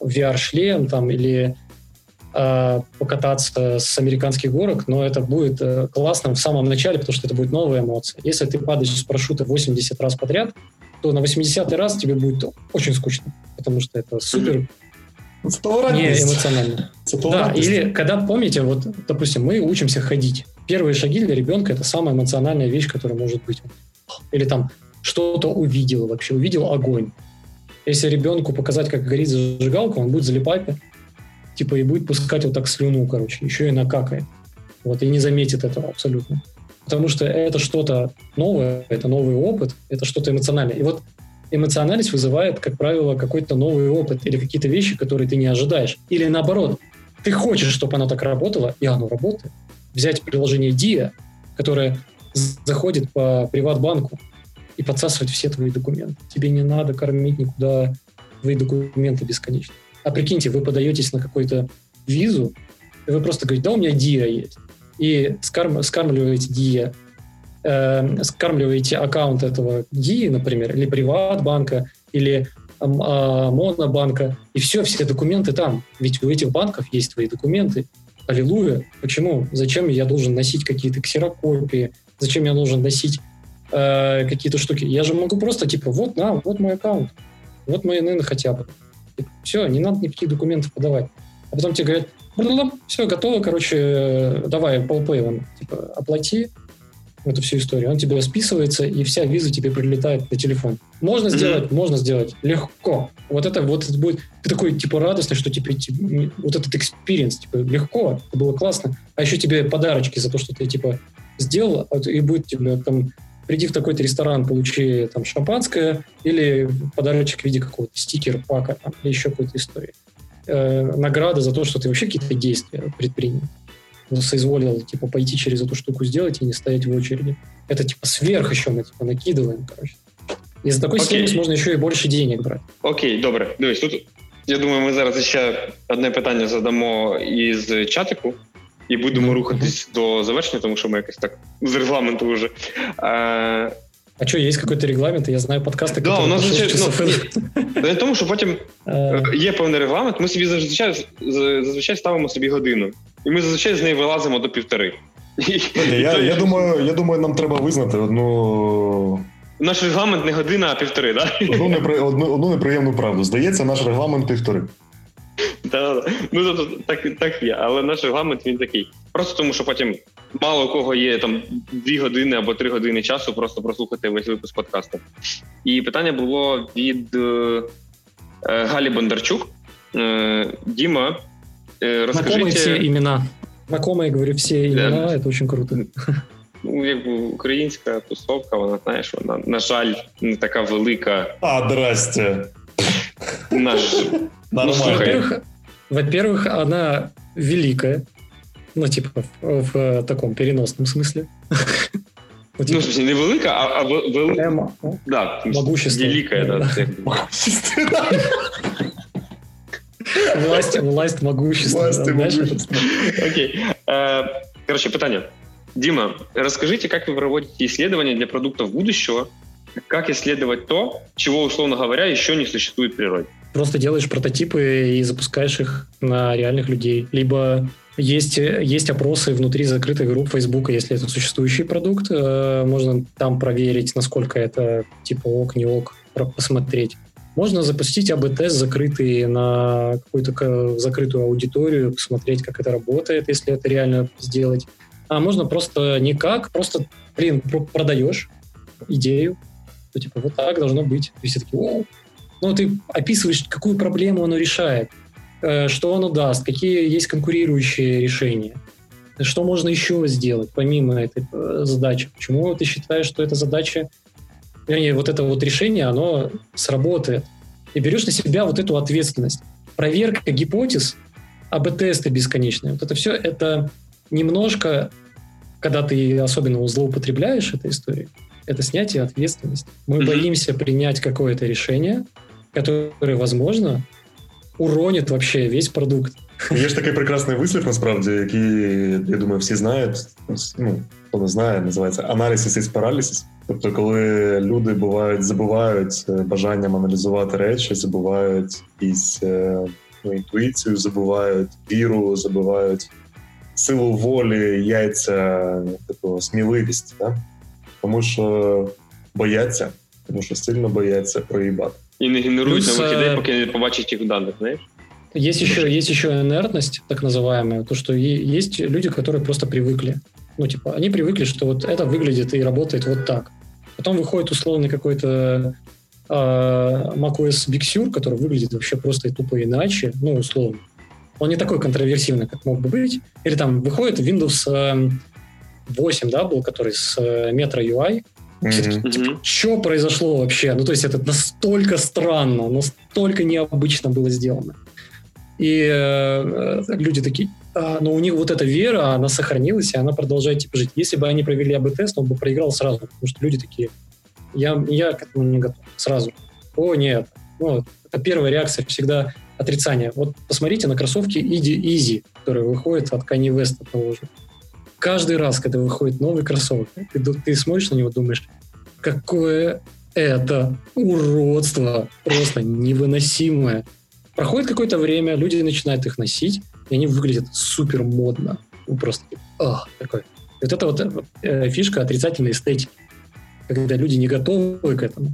VR-шлем там, или Э, покататься с американских горок, но это будет э, классно в самом начале, потому что это будет новая эмоция. Если ты падаешь с парашюта 80 раз подряд, то на 80 раз тебе будет очень скучно, потому что это супер не эмоционально. Да, или когда, помните, вот, допустим, мы учимся ходить. Первые шаги для ребенка – это самая эмоциональная вещь, которая может быть. Или там что-то увидел вообще, увидел огонь. Если ребенку показать, как горит зажигалка, он будет залипать типа, и будет пускать вот так слюну, короче, еще и накакает. Вот, и не заметит этого абсолютно. Потому что это что-то новое, это новый опыт, это что-то эмоциональное. И вот эмоциональность вызывает, как правило, какой-то новый опыт или какие-то вещи, которые ты не ожидаешь. Или наоборот, ты хочешь, чтобы оно так работало, и оно работает. Взять приложение DIA, которое заходит по приват-банку и подсасывает все твои документы. Тебе не надо кормить никуда твои документы бесконечно. А прикиньте, вы подаетесь на какую-то визу, и вы просто говорите, да, у меня ДИА есть. И скарм, скармливаете ДИА, э, скармливаете аккаунт этого ДИА, например, или Приватбанка, или э, Монобанка, и все, все документы там. Ведь у этих банков есть твои документы. Аллилуйя. Почему? Зачем я должен носить какие-то ксерокопии? Зачем я должен носить э, какие-то штуки? Я же могу просто, типа, вот, на, вот мой аккаунт. Вот мой ИНН хотя бы. Все, не надо никаких документов подавать. А потом тебе говорят, все, готово, короче, давай, Apple Pay, типа, оплати эту всю историю. Он тебе списывается, и вся виза тебе прилетает на телефон. Можно сделать? Mm-hmm. Можно сделать. Легко. Вот это вот это будет... Ты такой, типа, радостный, что типа, типа вот этот experience, типа, легко, это было классно. А еще тебе подарочки за то, что ты, типа, сделал, а и будет тебе там приди в такой-то ресторан, получи там шампанское или подарочек в виде какого-то стикера, пака там, или еще какой-то истории. Э, награда за то, что ты вообще какие-то действия предпринял. Ну, соизволил, типа, пойти через эту штуку сделать и не стоять в очереди. Это, типа, сверх еще мы, типа, накидываем, короче. І за такой сервіс можна ще і більше денег брати. Окей, добре. Дивись, тут я думаю, ми зараз ще одне питання задамо із чатику І будемо mm-hmm. рухатись до завершення, тому що ми якось так з регламенту вже. А, а що, є якийсь регламент? Я знаю подкасти, да, у нас звичайно, ну, не тому, що потім є певний регламент, ми собі зазвичай, зазвичай ставимо собі годину. І ми зазвичай з неї вилазимо до півтори. Я я, думаю, я думаю, нам треба визнати одну наш регламент не година, а півтори, так? Одну, непри... одну, одну неприємну правду. Здається, наш регламент півтори. Так, ну так так є, але наш регламент він такий. Просто тому, що потім мало у кого є там дві години або три години часу, просто прослухати весь випуск подкасту. І питання було від е, Галі Бондарчук. Е, Діма, е, розкажіть... всі імена. Знакомые, говорю, всі імена, це дуже круто ну, якби українська тусовка, вона знаєш, вона, на жаль, не така велика. А, здрасте. Наш... Ну, во-первых, во-первых, она великая. Ну, типа, в, в таком переносном смысле. Ну, типа, ну, не велика, а, а вел... Прямо, да, могущество. Великая, да. Власть, власть, могущество. Власть, могущество. Окей. Э, короче, питание. Дима, расскажите, как вы проводите исследования для продуктов будущего, как исследовать то, чего, условно говоря, еще не существует в природе? Просто делаешь прототипы и запускаешь их на реальных людей. Либо есть, есть опросы внутри закрытых групп Facebook, если это существующий продукт. Э, можно там проверить, насколько это типа ок, не ок, посмотреть. Можно запустить АБ-тест закрытый на какую-то закрытую аудиторию, посмотреть, как это работает, если это реально сделать а можно просто никак, просто, блин, продаешь идею, то типа вот так должно быть. И все такие, о, ну ты описываешь, какую проблему оно решает, э, что оно даст, какие есть конкурирующие решения, что можно еще сделать помимо этой э, задачи. Почему ты считаешь, что эта задача, вернее, вот это вот решение, оно сработает. И берешь на себя вот эту ответственность. Проверка гипотез, АБ-тесты бесконечные. Вот это все, это немножко, когда ты особенно злоупотребляешь этой историей, это снятие ответственности. Мы mm-hmm. боимся принять какое-то решение, которое, возможно, уронит вообще весь продукт. Є ж такий прекрасний вислів, насправді, який, я думаю, всі знають. Ну, хто не знає, називається аналізис із паралісис. Тобто, коли люди бувають, забувають бажанням аналізувати речі, забувають якісь ну, інтуїцію, забувають віру, забувають силу волі, яйця, типу, сміливість, да? тому що бояться, тому що сильно бояться проїбати. І не генерують нових ідей, поки не побачать їх данных, знаешь? Есть еще, есть еще инертность, так называемая, то, что есть люди, которые просто привыкли. Ну, типа, они привыкли, что вот это выглядит и работает вот так. Потом выходит условный какой-то э, macOS Big Sur, который выглядит вообще просто и тупо иначе, ну, условно. Он не такой контроверсивный, как мог бы быть. Или там выходит Windows 8, эм, да, был, который с Metro UI. Mm-hmm. типа, что произошло вообще? Ну, то есть это настолько странно, настолько необычно было сделано. И э, люди такие, а, но у них вот эта вера, она сохранилась, и она продолжает типа жить. Если бы они провели АБ-тест, он бы проиграл сразу, потому что люди такие, я, я к этому не готов. Сразу. О, нет. Ну, это первая реакция всегда отрицание. Вот посмотрите на кроссовки Easy, Easy которые выходят от Kanye West того же. Каждый раз, когда выходит новый кроссовок, ты, ты смотришь на него, думаешь, какое это уродство, просто невыносимое. Проходит какое-то время, люди начинают их носить, и они выглядят супер модно. Ну, просто ах, такой. Вот это вот э, фишка отрицательной эстетики, когда люди не готовы к этому.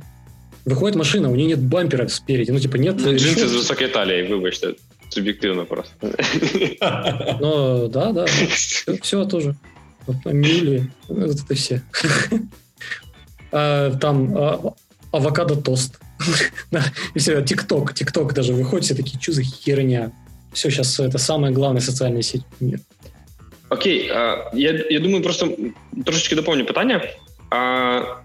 Выходит машина, у нее нет бампера спереди, ну типа нет... Ну, джинсы с высокой талией, выбачьте, субъективно просто. Ну, да, да, (laughs) все, все тоже. Мили, вот это все. А, там а, авокадо тост. И все, ТикТок, ТикТок даже выходит, все такие, что за херня? Все, сейчас это самая главная социальная сеть в мире. Окей, а, я я думаю, просто трошечки доповню питання. А,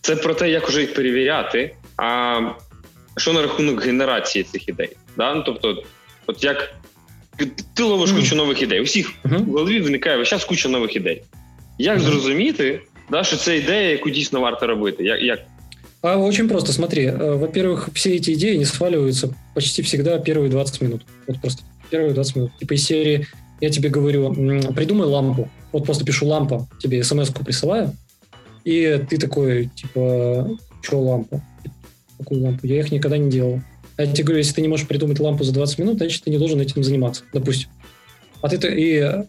Це про те, як уже їх перевіряти. А що на рахунок генерації цих ідей? Да? Ну, тобто, от як ти ловиш mm. кучу нових ідей. У всіх mm-hmm. в голові виникає весь час куча нових ідей. Як mm-hmm. зрозуміти, да, що це ідея, яку дійсно варто робити? Як, як? А, очень просто, смотри. Э, во-первых, все эти идеи не сваливаются почти всегда первые 20 минут. Вот просто первые 20 минут. Типа из серии я тебе говорю, придумай лампу. Вот просто пишу лампа, тебе смс-ку присылаю, и ты такой, типа, что лампа? Какую лампу? Я их никогда не делал. А я тебе говорю, если ты не можешь придумать лампу за 20 минут, значит, ты не должен этим заниматься, допустим. А ты и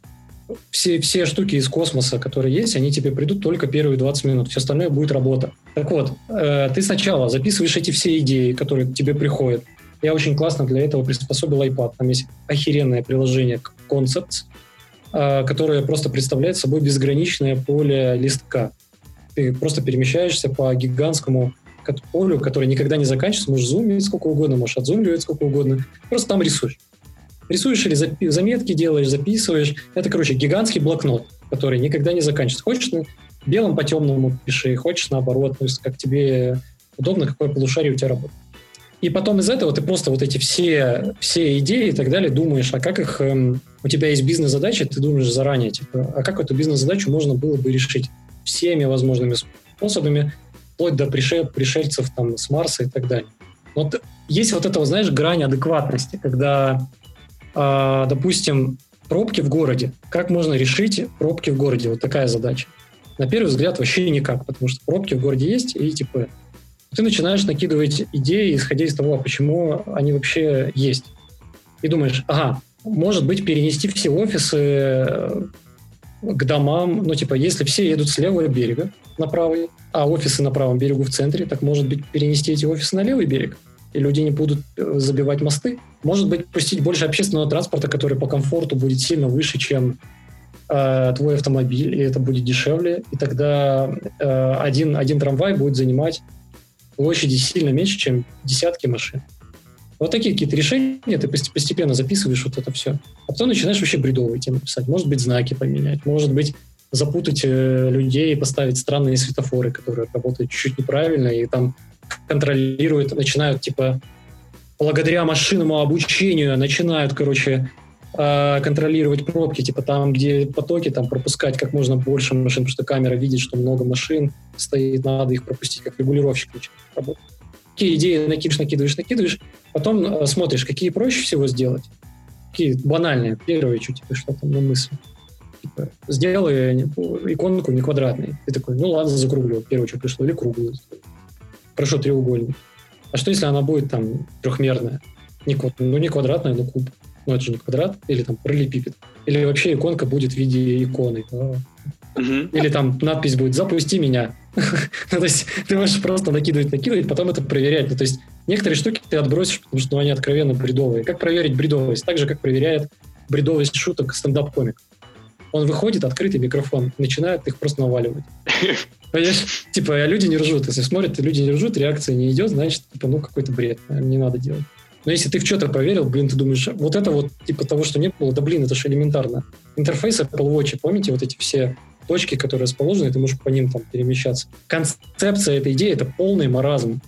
все, все штуки из космоса, которые есть, они тебе придут только первые 20 минут. Все остальное будет работа. Так вот, э, ты сначала записываешь эти все идеи, которые к тебе приходят. Я очень классно для этого приспособил iPad. Там есть охеренное приложение Concepts, э, которое просто представляет собой безграничное поле листка. Ты просто перемещаешься по гигантскому полю, которое никогда не заканчивается. Можешь зумить сколько угодно, можешь отзумливать сколько угодно. Просто там рисуешь. Рисуешь или заметки делаешь, записываешь. Это, короче, гигантский блокнот, который никогда не заканчивается. Хочешь на белом по темному пиши, хочешь наоборот, то есть как тебе удобно, какое полушарие у тебя работает. И потом из этого ты просто вот эти все, все идеи и так далее думаешь, а как их... Эм, у тебя есть бизнес-задача, ты думаешь заранее, типа, а как эту бизнес-задачу можно было бы решить всеми возможными способами, вплоть до пришель, пришельцев там с Марса и так далее. Вот есть вот эта, знаешь, грань адекватности, когда а, допустим, пробки в городе. Как можно решить пробки в городе? Вот такая задача. На первый взгляд вообще никак, потому что пробки в городе есть, и типа ты начинаешь накидывать идеи, исходя из того, почему они вообще есть. И думаешь, ага, может быть, перенести все офисы э, к домам, ну, типа, если все едут с левого берега на правый, а офисы на правом берегу в центре, так, может быть, перенести эти офисы на левый берег? и люди не будут э, забивать мосты. Может быть, пустить больше общественного транспорта, который по комфорту будет сильно выше, чем э, твой автомобиль, и это будет дешевле. И тогда э, один, один трамвай будет занимать площади сильно меньше, чем десятки машин. Вот такие какие-то решения, ты постепенно записываешь вот это все. А потом начинаешь вообще бредовые темы писать. Может быть, знаки поменять, может быть, запутать э, людей и поставить странные светофоры, которые работают чуть-чуть неправильно, и там контролируют, начинают, типа, благодаря машинному обучению начинают, короче, э, контролировать пробки, типа там, где потоки, там пропускать как можно больше машин, потому что камера видит, что много машин стоит, надо их пропустить, как регулировщик начинает Какие идеи накидываешь, накидываешь, накидываешь, потом э, смотришь, какие проще всего сделать, какие банальные, первые что типа, что там на мысль. Типа, сделай иконку не квадратной. Ты такой, ну ладно, закруглю. Первое, что пришло, или круглую. Хорошо, треугольник. А что, если она будет там трехмерная? Не, ну, не квадратная, но куб. Ну, это же не квадрат, или там параллелепипед. Или вообще иконка будет в виде иконы. Да? Или там надпись будет «Запусти меня». (laughs) ну, то есть ты можешь просто накидывать, накидывать, потом это проверять. Ну, то есть некоторые штуки ты отбросишь, потому что ну, они откровенно бредовые. Как проверить бредовость? Так же, как проверяет бредовость шуток стендап-комик. Он выходит, открытый микрофон, начинает их просто наваливать. (laughs) Понимаешь? Типа, люди не ржут. Если смотрят, люди не ржут, реакция не идет, значит, типа, ну, какой-то бред. Не надо делать. Но если ты в что-то поверил, блин, ты думаешь, вот это вот, типа того, что не было, да блин, это же элементарно. Интерфейс Apple Watch, помните, вот эти все точки, которые расположены, ты можешь по ним там перемещаться. Концепция этой идеи — это полный маразм.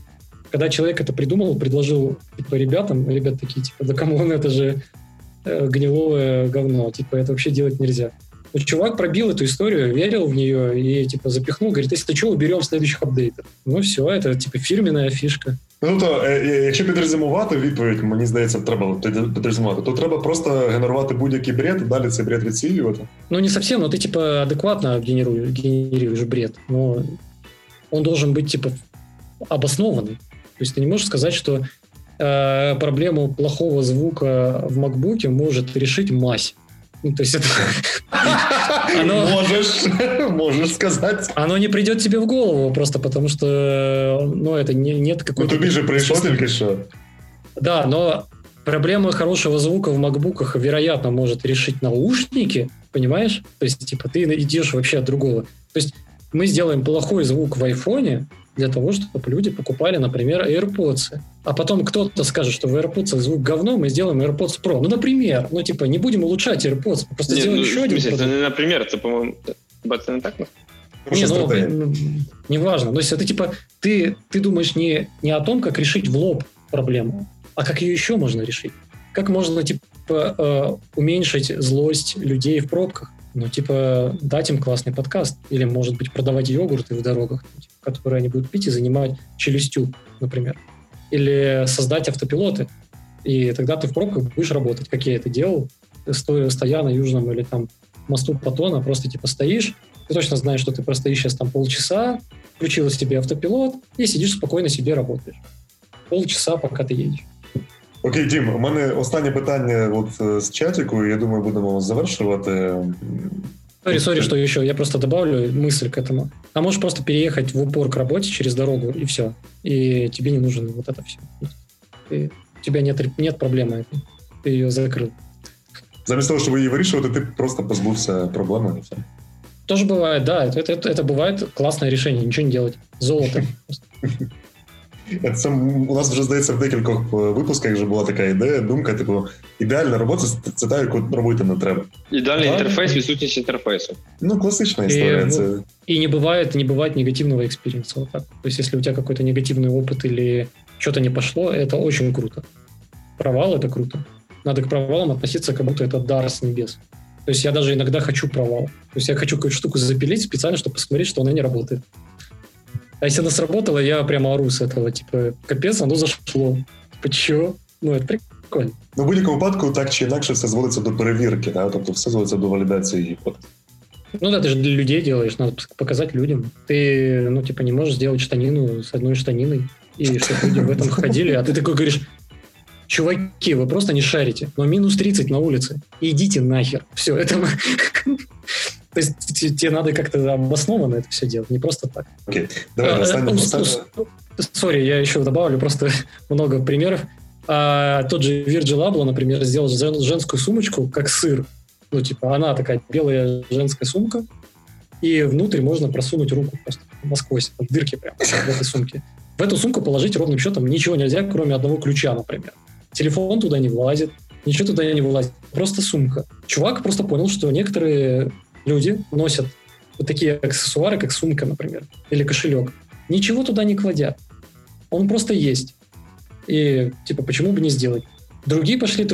Когда человек это придумал, предложил типа, ребятам, ребят такие, типа, да кому он это же э, гнилое говно, типа, это вообще делать нельзя. Но чувак пробил эту историю, верил в нее и типа запихнул, говорит, если что, уберем в следующих апдейтах. Ну все, это типа фірміна фішка. Ну то якщо підрезюмувати відповідь, мені здається, треба підрезюмувати, то треба просто генерувати будь-який бред і далі цей бред відсіювати. Ну не совсем, но ты типа адекватно генеруешь, генерируешь бред, но он должен быть типа обоснованный. То есть ты не можешь сказать, что э, проблему плохого звука в MacBook может решить мазь. Ну, то есть это... Оно... Можешь, можешь сказать. Оно не придет тебе в голову просто потому, что ну, это не, нет какой-то... Ну, тобі же прийшло только что. Да, но проблема хорошего звука в макбуках, вероятно, может решить наушники, понимаешь? То есть, типа, ты идешь вообще от другого. То есть, мы сделаем плохой звук в айфоне для того, чтобы люди покупали, например, AirPods. А потом кто-то скажет, что в AirPods звук говно, мы сделаем AirPods Pro. Ну, например, ну, типа, не будем улучшать AirPods, просто Нет, сделаем ну, еще один. Это не например, это, по-моему, это не так? Не, ну, неважно. То есть это типа, ты, ты думаешь не, не о том, как решить в лоб проблему, а как ее еще можно решить. Как можно, типа, э, уменьшить злость людей в пробках? Ну, типа, дать им классный подкаст. Или, может быть, продавать йогурты в дорогах, типа, которые они будут пить и занимать челюстью, например. Или создать автопилоты. И тогда ты в пробках будешь работать, как я это делал, стоя, стоя на Южном или там мосту Патона, просто типа стоишь, ты точно знаешь, что ты простоишь сейчас там полчаса, включилась тебе автопилот, и сидишь спокойно себе работаешь. Полчаса, поки ти їдеш. Окей, Дім, у мене останнє питання от з чатику, я думаю, будемо завершувати. Сори, сори, что еще. Я просто добавлю мысль к этому. А можешь просто переехать в упор к работе через дорогу, и все. И тебе не нужно вот это все. Ты, у тебя нет, нет проблемы. Ты ее закрыл. Замість того, щоб її вирішувати, ти просто позбувся проблеми і все. Тоже бывает, да. Это, это, это бывает классное решение, ничего не делать. Золото. (laughs) Це у нас вже здається в декількох е, випусках вже була така ідея, думка, типу, ідеальна робота це та, яку робити не треба. Ідеальний інтерфейс, відсутність інтерфейсу. Ну, классичная история. И, це... и не бывает, не бывает негативного экспириенса. Вот так. То есть, если у тебя какой-то негативный опыт или что-то не пошло, это очень круто. Провал — это круто. Надо к провалам относиться, как будто это дар с небес. То есть я даже иногда хочу провал. То есть я хочу какую-то штуку запилить специально, чтобы посмотреть, что она не работает. А если она сработала, я прямо ору с этого. Типа, капець, оно зашло. Типа, що? Ну, це прикольно. Ну, в будь-якому випадку, так чи інакше, все зводиться до перевірки, да? тобто все зводиться до валідації гіпотез. Ну да, ты же для людей делаешь, надо показать людям. Ты, ну, типа, не можешь сделать штанину с одной штаниной, и чтобы люди в этом ходили, а ты такой говоришь, чуваки, вы просто не шарите, но минус 30 на улице, идите нахер. Все, это... То есть тебе надо как-то обоснованно это все делать, не просто так. Окей, давай, останем, Сори, я еще добавлю просто (laughs) много примеров. А, тот же Virgil Abloh, например, сделал женскую сумочку, как сыр. Ну, типа, она такая белая женская сумка, и внутрь можно просунуть руку просто насквозь, в дырки прям в этой (laughs) сумке. В эту сумку положить ровным счетом ничего нельзя, кроме одного ключа, например. Телефон туда не влазит, ничего туда не вылазит. Просто сумка. Чувак просто понял, что некоторые люди носят вот такие аксессуары, как сумка, например, или кошелек. Ничего туда не кладя. Он просто есть. И, типа, почему бы не сделать? Другие пошли,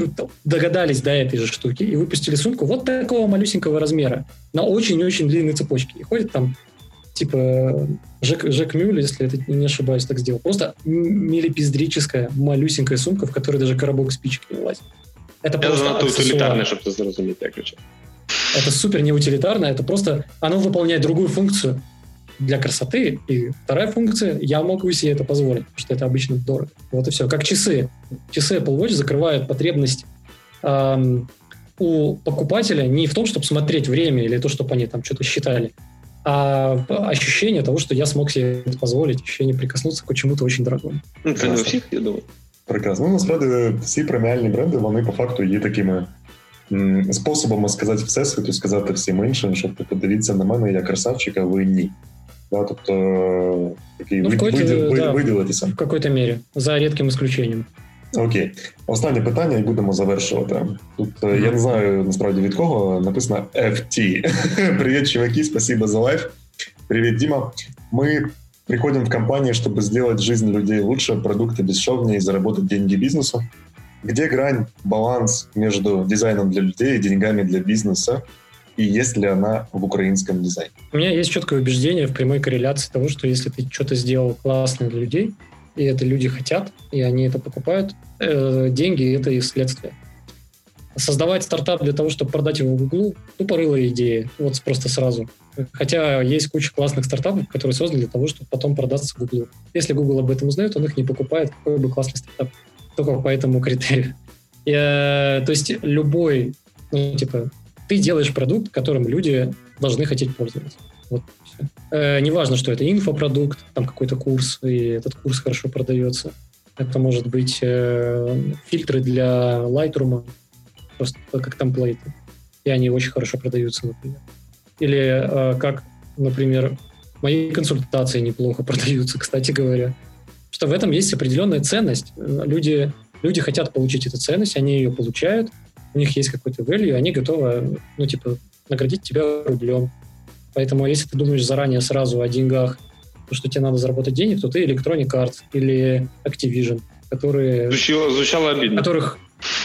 догадались до этой же штуки и выпустили сумку вот такого малюсенького размера на очень-очень длинной цепочке. И ходит там, типа, Жек, Жек Мюль, если это не ошибаюсь, так сделал. Просто милипиздрическая малюсенькая сумка, в которой даже коробок спичек не влазит. Это Я просто занадто утилитарне, щоб це зрозуміти, як ключ. Это супер неутилитарно, это просто оно выполняет другую функцию для красоты. И вторая функция, я могу себе это позволить, потому что это обычно дорого. Вот и все. Как часы. Часы Apple Watch закрывают потребность эм, у покупателя не в том, чтобы смотреть время или то, чтобы они там что-то считали, а ощущение того, что я смог себе это позволить, ощущение прикоснуться к чему-то очень дорогому. Ну, це не у всіх, я думаю. Прекрасно. Ну, насправді, всі преміальні бренди, вони по факту є такими способами сказати всесвіту, сказати всім іншим, що типу, дивіться на мене, я красавчик, а ви ні. Да, тобто такий ну, виділ, да, виділитися. В какой-то мірі, за рідким исключенням. Окей. Останнє питання, і будемо завершувати. Тут mm-hmm. я не знаю насправді від кого написано FT. (laughs) Привет, чуваки, спасибо за лайф. Привет, Дима. Мы приходим в компанию, чтобы сделать жизнь людей лучше, продукты бесшовнее и заработать деньги бизнесу. Где грань, баланс между дизайном для людей и деньгами для бизнеса? И есть ли она в украинском дизайне? У меня есть четкое убеждение в прямой корреляции того, что если ты что-то сделал классное для людей, и это люди хотят, и они это покупают, э, деньги — это их следствие. Создавать стартап для того, чтобы продать его в Google, тупорылая идея, вот просто сразу. Хотя есть куча классных стартапов, которые созданы для того, чтобы потом продаться Google. Если Google об этом узнает, он их не покупает, какой бы классный стартап только по этому критерию. И, то есть любой, ну, типа, ты делаешь продукт, которым люди должны хотеть пользоваться. Вот. Э, неважно, что это инфопродукт, там какой-то курс, и этот курс хорошо продается. Это может быть э, фильтры для Lightroom, просто как темплейты. И они очень хорошо продаются, например. Или э, как, например, Мои консультации неплохо (laughs) продаются, кстати говоря. Что в этом есть определенная ценность. Люди, люди хотят получить эту ценность, они ее получают, у них есть какой-то value, они готовы, ну, типа, наградить тебя рублем. Поэтому если ты думаешь заранее сразу о деньгах, то, что тебе надо заработать денег, то ты Electronic Arts или Activision, которые... Звучало, звучало обидно. Которых...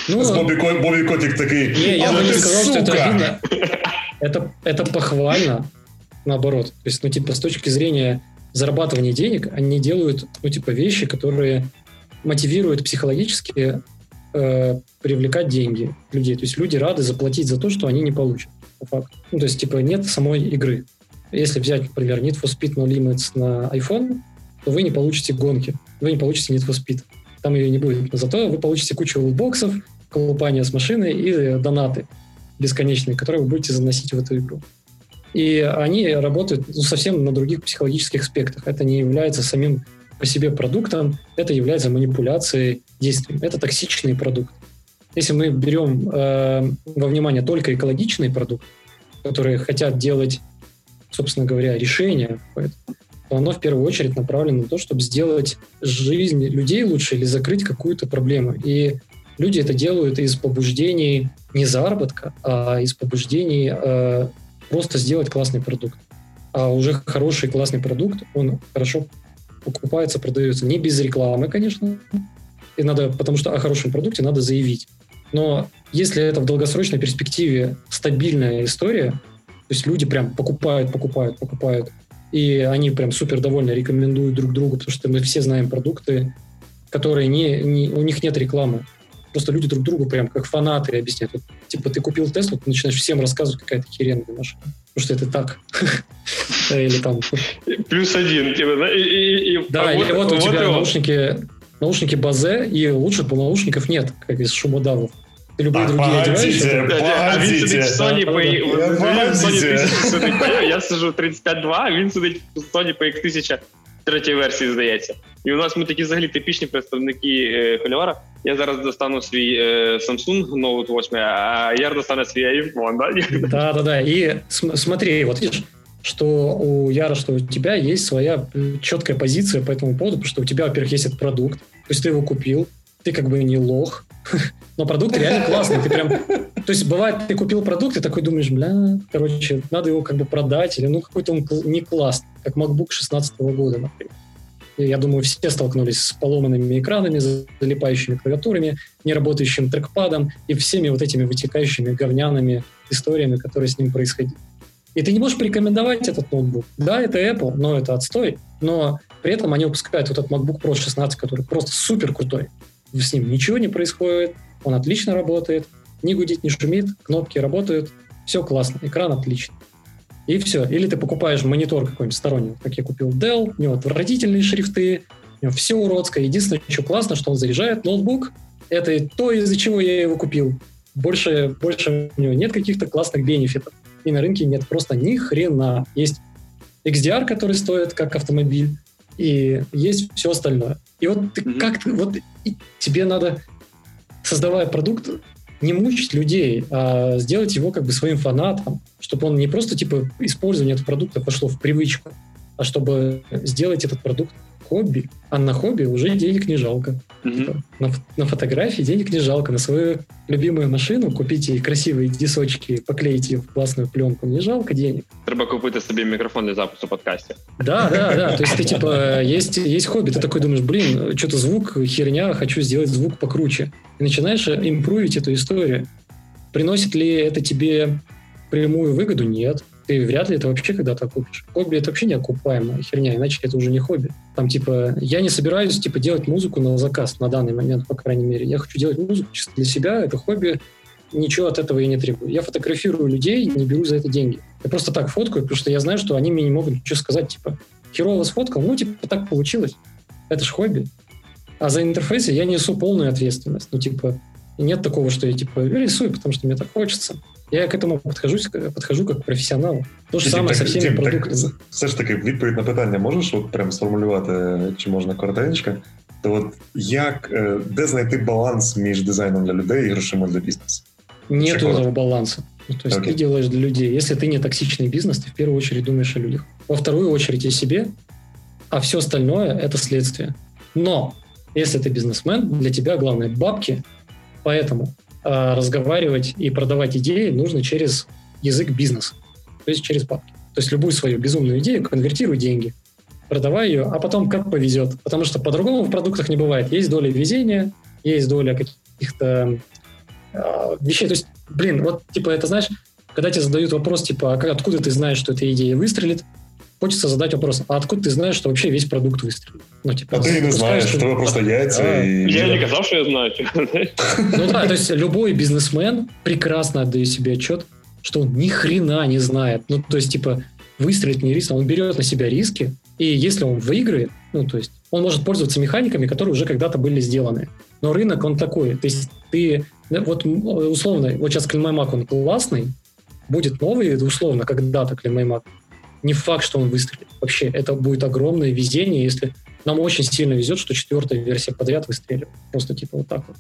Ну, С Бобби, Бобби Котик такой... Не, я бы не сказал, сука! что это обидно. Это, это похвально, наоборот. То есть, ну, типа, с точки зрения зарабатывания денег, они делают, ну, типа, вещи, которые мотивируют психологически э, привлекать деньги людей. То есть люди рады заплатить за то, что они не получат, по факту. Ну, то есть, типа, нет самой игры. Если взять, например, Need for Speed No Limits на iPhone, то вы не получите гонки, вы не получите Need for Speed. Там ее не будет. Но зато вы получите кучу лутбоксов, колупания с машины и донаты бесконечные, которые вы будете заносить в эту игру. И они работают ну, совсем на других психологических аспектах. Это не является самим по себе продуктом, это является манипуляцией действием. Это токсичный продукт. Если мы берем э, во внимание только экологичный продукт, которые хотят делать собственно говоря, решение, то оно в первую очередь направлено на то, чтобы сделать жизнь людей лучше или закрыть какую-то проблему. И люди это делают из побуждений не заработка, а из побуждений э, просто сделать классный продукт. А уже хороший классный продукт, он хорошо покупается, продается не без рекламы, конечно, и надо, потому что о хорошем продукте надо заявить. Но если это в долгосрочной перспективе стабильная история, то есть люди прям покупают, покупают, покупают. И они прям супер довольны, рекомендуют друг другу, потому что мы все знаем продукты, которые не, не у них нет рекламы Просто люди друг другу прям как фанаты объясняют. Вот, типа ты купил Теслу, ты начинаешь всем рассказывать, какая-то херенная машина. Потому что это так. (laughs) Или там... Плюс один. Типа, да, или вот у тебя наушники наушники Базе, и лучше по наушников нет, как из шумодавов и любые так, другие погодите, А він сидить в Sony по Sony я сижу 35.2, а він сидить в Sony по X1000 третій версії, здається. І у нас ми такі взагалі типічні представники е, Холивара. Я зараз достану свій е, Samsung Note 8, а Яр достане свій iPhone, да? Да, да, да. И смотри, вот видишь, что у Яра, что у тебя есть своя четкая позиция по этому поводу, потому что у тебя, во-первых, есть этот продукт, то есть ты его купил, ты как бы не лох, (laughs) но продукт реально классный. Ты прям... То есть бывает, ты купил продукт, и такой думаешь, бля, короче, надо его как бы продать, или ну какой-то он не классный, как MacBook 16 года, например. Я думаю, все столкнулись с поломанными экранами, залипающими клавиатурами, неработающим трекпадом и всеми вот этими вытекающими говняными историями, которые с ним происходили. И ты не можешь порекомендовать этот ноутбук. Да, это Apple, но это отстой. Но при этом они выпускают вот этот MacBook Pro 16, который просто супер крутой с ним ничего не происходит, он отлично работает, не гудит, не шумит, кнопки работают, все классно, экран отличный. И все. Или ты покупаешь монитор какой-нибудь сторонний, как я купил Dell, у него отвратительные шрифты, у него все уродское. Единственное, что классно, что он заряжает ноутбук. Это то, из-за чего я его купил. Больше, больше у него нет каких-то классных бенефитов. И на рынке нет просто ни хрена. Есть XDR, который стоит как автомобиль, и есть все остальное. И вот ты mm-hmm. как вот тебе надо, создавая продукт, не мучить людей, а сделать его как бы своим фанатом, чтобы он не просто типа использование этого продукта пошло в привычку, а чтобы сделать этот продукт хобби, а на хобби уже денег не жалко. Mm-hmm. На, на фотографии денег не жалко. На свою любимую машину купить ей красивые дисочки, поклеить ее в классную пленку, не жалко денег. Треба купити собі мікрофон для запису подкасте. Да, да, да. То есть ты типа, есть, есть хобби, ты такой думаешь, блин, что-то звук, херня, хочу сделать звук покруче. И начинаешь импровить эту историю. Приносит ли это тебе прямую выгоду? Нет ты вряд ли это вообще когда-то купишь. Хобби — это вообще неокупаемая херня, иначе это уже не хобби. Там, типа, я не собираюсь, типа, делать музыку на заказ на данный момент, по крайней мере. Я хочу делать музыку чисто для себя, это хобби, ничего от этого я не требую. Я фотографирую людей, не беру за это деньги. Я просто так фоткаю, потому что я знаю, что они мне не могут ничего сказать, типа, херово сфоткал, ну, типа, так получилось. Это ж хобби. А за интерфейсы я несу полную ответственность. Ну, типа, нет такого, что я, типа, рисую, потому что мне так хочется. Я к этому подхожу, подхожу как професіонал. То ж саме со всіми Дім, продуктами. Так, все ж таки, відповідь на питання можеш от прям сформулювати, чи можна коротенько? То от як, де знайти баланс між дизайном для людей і грошима для бізнесу? Нету этого баланса. Ну, то есть okay. ты делаешь для людей. Если ты не токсичный бизнес, ты в первую очередь думаешь о людях. Во вторую очередь о себе, а все остальное – это следствие. Но если ты бизнесмен, для тебя главное бабки, поэтому э, разговаривать и продавать идеи нужно через язык бизнеса, то есть через бабки. То есть любую свою безумную идею конвертируй деньги, продавай ее, а потом как повезет. Потому что по-другому в продуктах не бывает. Есть доля везения, есть доля каких-то э, вещей. То есть, блин, вот типа это знаешь, когда тебе задают вопрос, типа, а откуда ты знаешь, что эта идея выстрелит, хочется задать вопрос, а откуда ты знаешь, что вообще весь продукт выстрелит? Ну, типа, а ты не знаешь, что вы просто яйца да. и... Я не казал, что я знаю. Ну да, то есть любой бизнесмен прекрасно отдает себе отчет, что он ни хрена не знает. Ну, то есть, типа, выстрелить не риск, он берет на себя риски, и если он выиграет, ну, то есть, он может пользоваться механиками, которые уже когда-то были сделаны. Но рынок, он такой. То есть, ты, вот условно, вот сейчас Климаймак, он классный, будет новый, условно, когда-то Климаймак, не факт, что он выстрелит. Вообще, это будет огромное везение, если нам очень сильно везет, что четвертая версия подряд выстреливает. Просто типа вот так вот.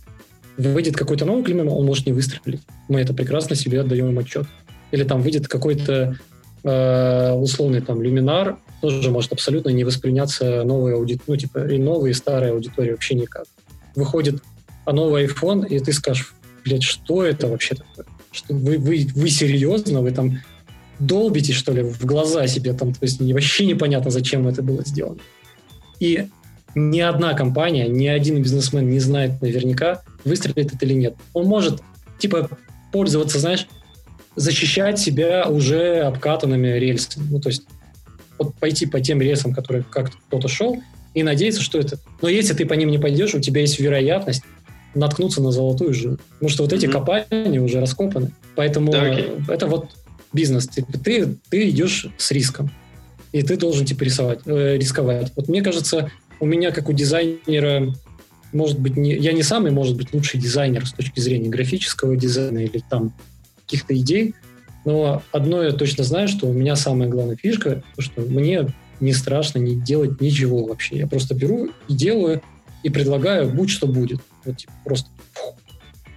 Выйдет какой-то новый климат, он может не выстрелить. Мы это прекрасно себе отдаем им отчет. Или там выйдет какой-то э, условный там люминар, тоже может абсолютно не восприняться новой аудиторией, ну типа и новые, и старые аудитории вообще никак. Выходит а новый iPhone, и ты скажешь, блядь, что это вообще такое? Что вы, вы, вы серьезно? Вы там долбите, что ли, в глаза себе там, то есть вообще непонятно, зачем это было сделано. И ни одна компания, ни один бизнесмен не знает наверняка, выстрелит это или нет. Он может, типа, пользоваться, знаешь, защищать себя уже обкатанными рельсами. Ну, то есть вот пойти по тем рельсам, которые как кто-то шел, и надеяться, что это... Но если ты по ним не пойдешь, у тебя есть вероятность наткнуться на золотую жилу. Потому что вот эти mm-hmm. копания уже раскопаны. Поэтому да, okay. это вот бизнес. Типа, ты, ты идешь с риском, и ты должен типа рисовать, э, рисковать. Вот мне кажется, у меня как у дизайнера, может быть, не, я не самый, может быть, лучший дизайнер с точки зрения графического дизайна или там каких-то идей, но одно я точно знаю, что у меня самая главная фишка, то, что мне не страшно не делать ничего вообще. Я просто беру и делаю, и предлагаю, будь что будет. Вот типа, просто фух,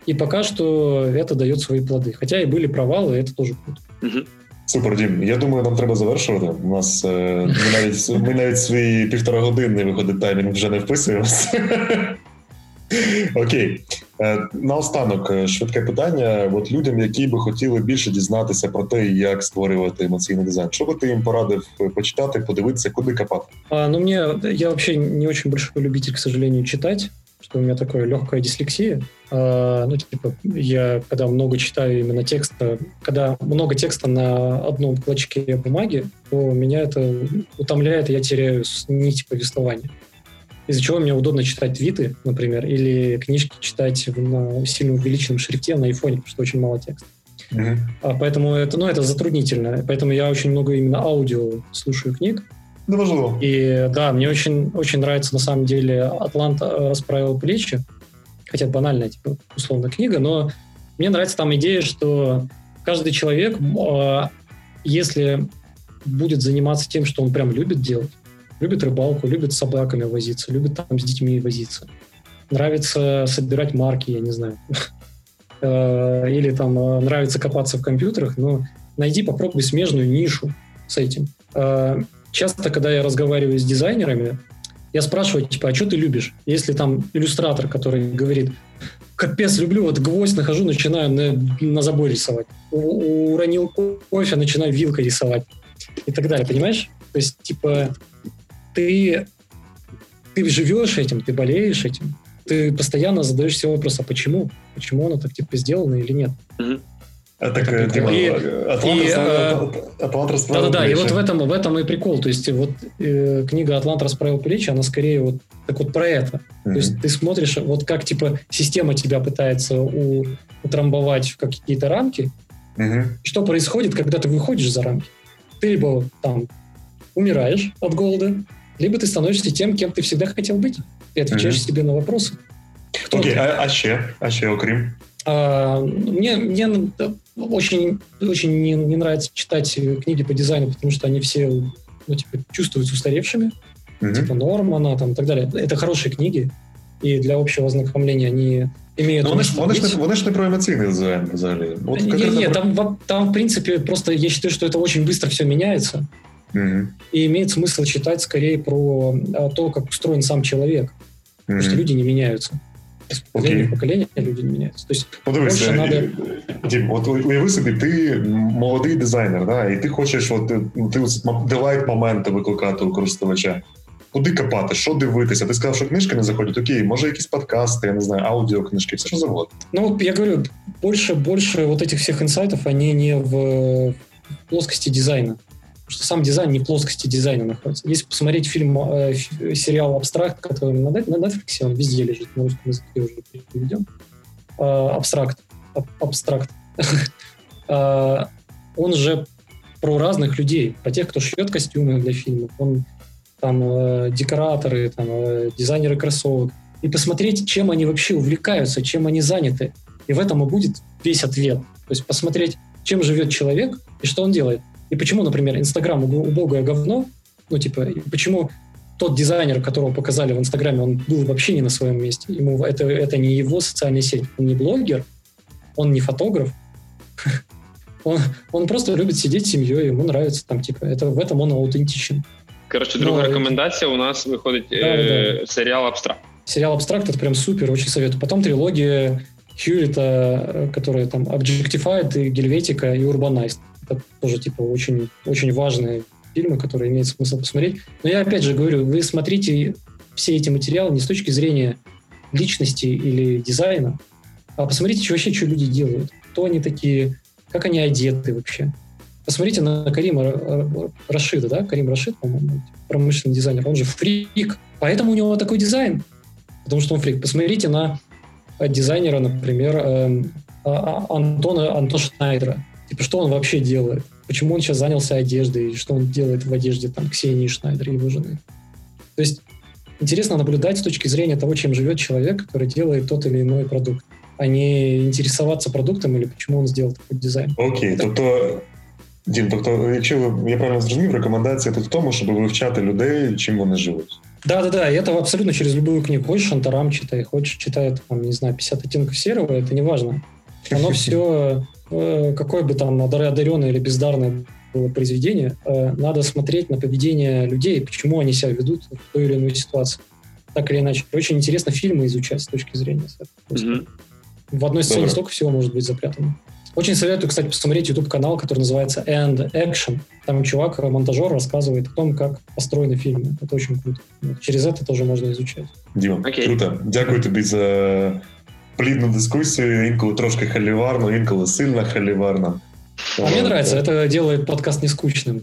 и пока что это дает свої плоди. Хоча і були провали, і це теж круто. Угу. Супер, Дім. Я думаю, нам треба завершувати. У нас е, ми навіть ми навіть свої півтора години виходить таймінг вже не вписуємося. Окей. Е, наостанок, е, швидке питання. От людям, які би хотіли більше дізнатися про те, як створювати емоційний дизайн. Що би ти їм порадив почитати, подивитися, куди копати? А, ну, мне, я вообще не очень большой любитель, к сожалению, читать. Что у меня такая легкая дислексия. А, ну, типа, я когда много читаю именно текста, когда много текста на одном клочке бумаги, то меня это утомляет, и я теряю нить повествования. Из-за чего мне удобно читать твиты, например, или книжки читать на сильно увеличенном шрифте на айфоне, потому что очень мало текста. Mm-hmm. А, поэтому это, ну, это затруднительно. Поэтому я очень много именно аудио слушаю книг. Да, важливо. И да, мне очень, очень нравится на самом деле «Атлант э, расправил плечи», хотя банальная, типа, условно, книга, но мне нравится там идея, что каждый человек, э, если будет заниматься тем, что он прям любит делать, любит рыбалку, любит с собаками возиться, любит там с детьми возиться, нравится собирать марки, я не знаю, (laughs) э, или там нравится копаться в компьютерах, но найди, попробуй смежную нишу с этим часто, когда я разговариваю с дизайнерами, я спрашиваю, типа, а что ты любишь? Если там иллюстратор, который говорит, капец, люблю, вот гвоздь нахожу, начинаю на, на заборе рисовать. У, уронил кофе, начинаю вилкой рисовать. И так далее, понимаешь? То есть, типа, ты, ты живешь этим, ты болеешь этим, ты постоянно задаешь себе вопрос, а почему? Почему оно так, типа, сделано или нет? Mm-hmm. Так, типа, и, Атлант, и, Атлант, Атлант расправил Да-да-да, и вот в этом, в этом и прикол. То есть вот э, книга «Атлант расправил плечи», она скорее вот так вот про это. Mm-hmm. То есть ты смотришь, вот как типа система тебя пытается у, утрамбовать в какие-то рамки, mm-hmm. что происходит, когда ты выходишь за рамки. Ты либо там умираешь от голода, либо ты становишься тем, кем ты всегда хотел быть. И отвечаешь mm-hmm. себе на вопросы. Окей, а, а ще? А ще окрім? А, мне, мне очень, очень не, не нравится читать книги по дизайну, потому что они все ну, типа, чувствуются устаревшими, mm-hmm. типа Нормана там, и так далее. Это хорошие книги, и для общего ознакомления они имеют... Ну, вони, ж, вони, ж вони ж не про эмоциональный дизайн взагалі. Вот не, не, про... там, там, в принципе, просто я считаю, что это очень быстро все меняется. Угу. И имеет смысл читать скорее про а, то, как устроен сам человек. Угу. Потому что люди не меняются. Покоління покоління люди не міняються. Тобто, ну, дивись, надо... Дім, от уяви собі, ти молодий дизайнер, да, і ти хочеш от, ти делайт моменти викликати у користувача. Куди копати, що дивитися? Ти сказав, що книжки не заходять. Окей, може якісь подкасти, я не знаю, аудиокнижки, все що завгодно. Ну, я говорю, больше, больше вот этих всех инсайтов, они не в плоскости дизайна. что сам дизайн не плоскости дизайна находится. Если посмотреть фильм, э, сериал «Abstract», который на, на Netflix, он везде лежит, на русском языке уже переведен. Э, «Abstract». «Abstract». (laughs) э, он же про разных людей, про тех, кто шьет костюмы для фильмов. Он там э, декораторы, там, э, дизайнеры кроссовок. И посмотреть, чем они вообще увлекаются, чем они заняты. И в этом и будет весь ответ. То есть посмотреть, чем живет человек и что он делает. И почему, например, Инстаграм убогое говно, ну, типа, почему тот дизайнер, которого показали в Инстаграме, он был вообще не на своем месте. Ему это, это не его социальная сеть. Он не блогер, он не фотограф. (laughs) Он, он просто любит сидеть с семьей, ему нравится там, типа, это, в этом он аутентичен. Короче, другая Но, рекомендация у нас выходит да, э, да. сериал «Абстракт». Сериал «Абстракт» — это прям супер, очень советую. Потом трилогия Хьюрита, э, которая там Objectified, и Гельветика, и Urbanized. Это тоже, типа, очень, очень важные фильмы, которые имеет смысл посмотреть. Но я опять же говорю, вы смотрите все эти материалы не с точки зрения личности или дизайна, а посмотрите вообще, что люди делают, кто они такие, как они одеты вообще. Посмотрите на Карима Рашида, да? Карим Рашид, по-моему, промышленный дизайнер, он же фрик, поэтому у него такой дизайн, потому что он фрик. Посмотрите на дизайнера, например, эм, а, а, Антона, Антона Шнайдера Типа, что он вообще делает? Почему он сейчас занялся одеждой? Что он делает в одежде там Ксении Шнайдер и его жены? То есть интересно наблюдать с точки зрения того, чем живет человек, который делает тот или иной продукт, а не интересоваться продуктом или почему он сделал такой дизайн. Окей, okay, тобто Дім, тобто, якщо я правильно зрозумів, рекомендація тут в тому, щоб вивчати людей, чим вони живуть. Да, да, да, и это абсолютно через любую книгу. Хочешь Шантарам читай, хочешь читай, там, не знаю, 50 оттенков серого, это не важно. Оно (laughs) все, э, какое бы там одаренное или бездарное было произведение, э, надо смотреть на поведение людей, почему они себя ведут в той или иной ситуации. Так или иначе. Очень интересно фильмы изучать с точки зрения. Mm-hmm. В одной сцене Добро. столько всего может быть запрятано. Очень советую, кстати, посмотреть YouTube-канал, который называется End Action. Там чувак, монтажер, рассказывает о том, как построены фильмы. Это очень круто. Через это тоже можно изучать. Діма, okay. круто. Дякую тобі за плідну дискусію. Інколи трошки халіварно, інколи сильно халіварно. А мне нравится, это делает подкаст не скучным.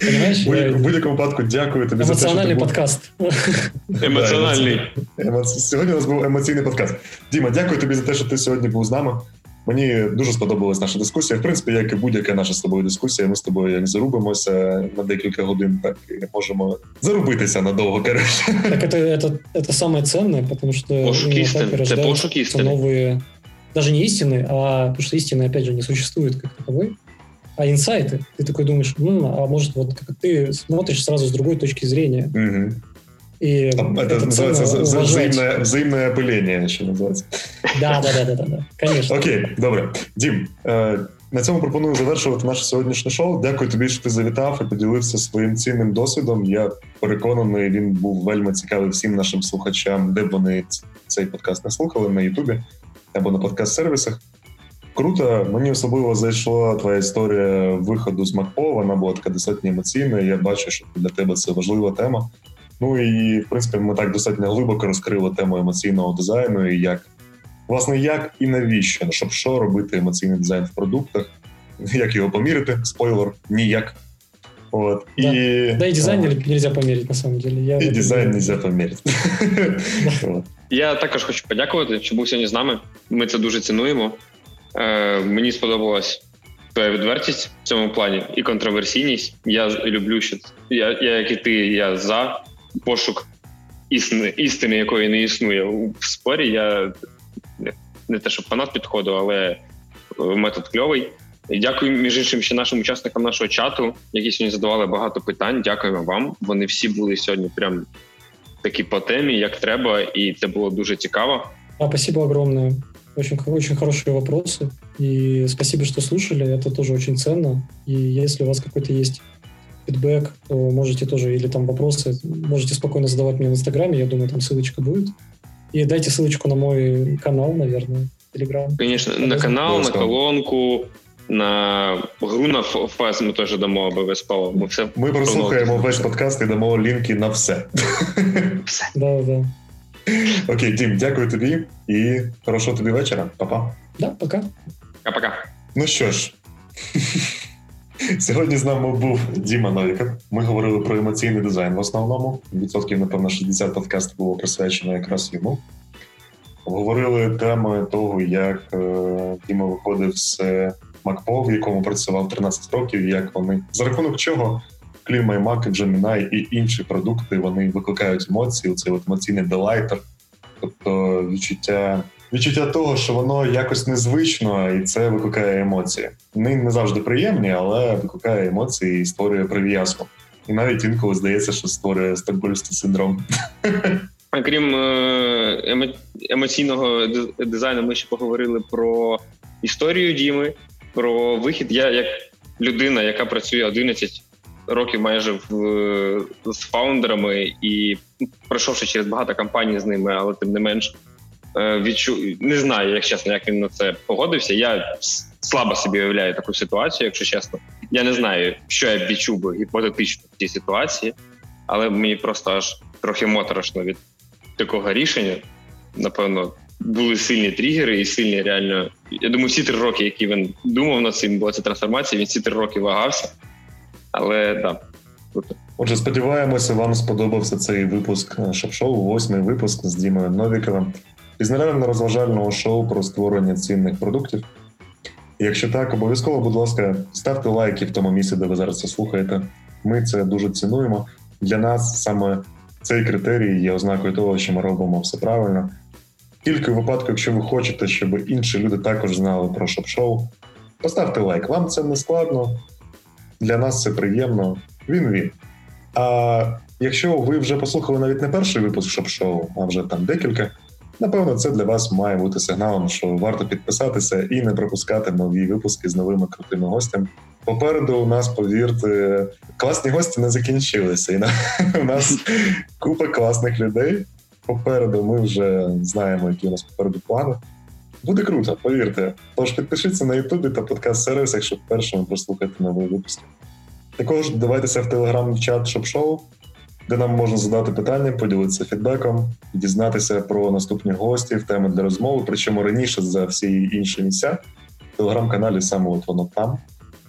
Понимаєш? В будь-якому випадку дякую тобі за те, що ти подкаст. (laughs) Емоціональний. Сьогодні у нас був емоційний подкаст. Діма, дякую тобі за те, що ти сьогодні був з нами. Мені дуже сподобалась наша дискусія. В принципі, як і будь-яка наша з тобою дискусія, ми з тобою як зарубимося на декілька годин, так і можемо зарубитися надовго. короче. Так это, это, это самое ценное, потому что пошук истины. Это пошук истины. новые, даже не истины, а потому что истины, опять же, не существует как таковой, а инсайты. Ты такой думаешь, ну, а может, вот как ты смотришь сразу с другой точки зрения. Угу. И это, это называется взаимное, взаимное опыление, ще називається. Да, да, да, да, да, конечно. Окей, добре. Дім, е, на цьому пропоную завершувати наше сьогоднішнє шоу. Дякую тобі, що ти завітав і поділився своїм цінним досвідом. Я переконаний, він був вельми цікавий всім нашим слухачам, де б вони цей подкаст не слухали на Ютубі або на подкаст-сервісах. Круто, мені особливо зайшла твоя історія виходу з МакПо, Вона була така достатньо емоційна. Я бачу, що для тебе це важлива тема. Ну і в принципі, ми так достатньо глибоко розкрили тему емоційного дизайну, і як власне як і навіщо, щоб що робити емоційний дизайн в продуктах, (laughs) як його поміряти, спойлер, ніяк. Вот. Да. И, да и дизайн а, нельзя померить, на самом деле. Я і дизайн нельзя померити. (laughs) Я також хочу подякувати, що був сьогодні з нами. Ми це дуже цінуємо. Е, Мені сподобалась твоя відвертість в цьому плані і контроверсійність. Я люблю, що я, я як і ти, я за пошук істини, істини, якої не існує у спорі. Я не те, що фанат підходу, але метод кльовий. Дякую між іншим ще нашим учасникам нашого чату, які сьогодні задавали багато питань. Дякуємо вам. Вони всі були сьогодні прям такі по темі, як треба, і це було дуже цікаво. А, спасибо огромное. Очень, очень хорошие вопросы. И спасибо, что слушали. Это тоже очень ценно. И если у вас какой-то есть фидбэк, то можете тоже, или там вопросы, можете спокойно задавать мне в Инстаграме. Я думаю, там ссылочка будет. И дайте ссылочку на мой канал, наверное, Телеграм. Конечно, на канал, на колонку, на гру на фаз ми теж дамо обов'язково. Ми все ми прослухаємо весь подкаст і дамо лінки на все. Все. Да, да. Окей, Дім, дякую тобі і хорошого тобі вечора. Па-па. Да, пока. Пока-пока. Ну що ж, Сьогодні з нами був Діма Новіков. Ми говорили про емоційний дизайн в основному. Відсотків, напевно, 60 подкастів було присвячено якраз йому. Говорили теми того, як е, Діма виходив з MacPo, в якому працював 13 років, як вони за рахунок чого Клім Mac, Gemini і інші продукти вони викликають емоції. Цей емоційний делайтер, тобто відчуття. Відчуття того, що воно якось незвично, і це викликає емоції. Вони не завжди приємні, але викликає емоції і створює прив'язку. І навіть інколи здається, що створює стокгольмський синдром. Крім е, емоційного дизайну, ми ще поговорили про історію Діми, про вихід. Я як людина, яка працює 11 років майже в з фаундерами і пройшовши через багато компаній з ними, але тим не менш відчу не знаю, як чесно, як він на це погодився. Я слабо собі уявляю таку ситуацію, якщо чесно. Я не знаю, що я відчув би гіпотетично в цій ситуації, але мені просто аж трохи моторошно від такого рішення. Напевно, були сильні тригери і сильні реально. Я думаю, всі три роки, які він думав над цим, була ця трансформація, він всі три роки вагався. Але. Да, Отже, сподіваємося, вам сподобався цей випуск е, шоу восьмий випуск з Дімою Новіковим. Пізнавально розважального шоу про створення цінних продуктів. Якщо так, обов'язково, будь ласка, ставте лайки в тому місці, де ви зараз це слухаєте. Ми це дуже цінуємо. Для нас саме цей критерій є ознакою того, що ми робимо все правильно. Тільки в випадку, якщо ви хочете, щоб інші люди також знали про шоп-шоу, поставте лайк. Вам це не складно, для нас це приємно. Він він. А якщо ви вже послухали навіть не перший випуск шоп-шоу, а вже там декілька, напевно, це для вас має бути сигналом, що варто підписатися і не пропускати нові випуски з новими крутими гостями. Попереду у нас, повірте, класні гості не закінчилися. І на, у нас купа класних людей попереду. Ми вже знаємо, які у нас попереду плани. Буде круто, повірте. Тож підпишіться на Ютубі та подкаст-сервісах, щоб першими прослухати нові випуски. Також додавайтеся в телеграм-чат шоп-шоу, де нам можна задати питання, поділитися фідбеком, дізнатися про наступні гості, теми для розмови. Причому раніше за всі інші місця в телеграм-каналі саме от воно там.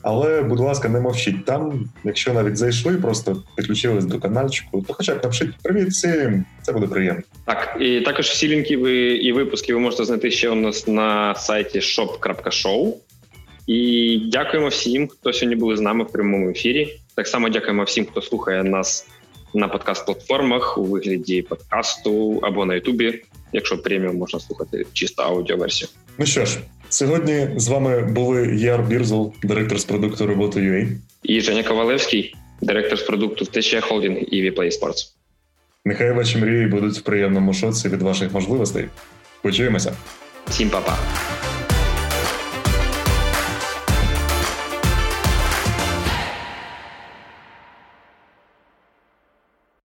Але, будь ласка, не мовчіть там. Якщо навіть зайшли, просто підключились до каналчику, то хоча б напишіть привіт всім, це буде приємно. Так, і також всі лінки ви і випуски ви можете знайти ще у нас на сайті shop.show. І дякуємо всім, хто сьогодні були з нами в прямому ефірі. Так само дякуємо всім, хто слухає нас на подкаст-платформах у вигляді подкасту або на Ютубі. Якщо преміум можна слухати чисто аудіоверсію. Ну що ж, сьогодні з вами були Яр Бірзул, директор з продукту роботи UA. і Женя Ковалевський, директор з продукту ТЧ Холдинг і Vplay Sports. Нехай ваші мрії будуть в приємному шоці від ваших можливостей. Почуємося. Всім па-па.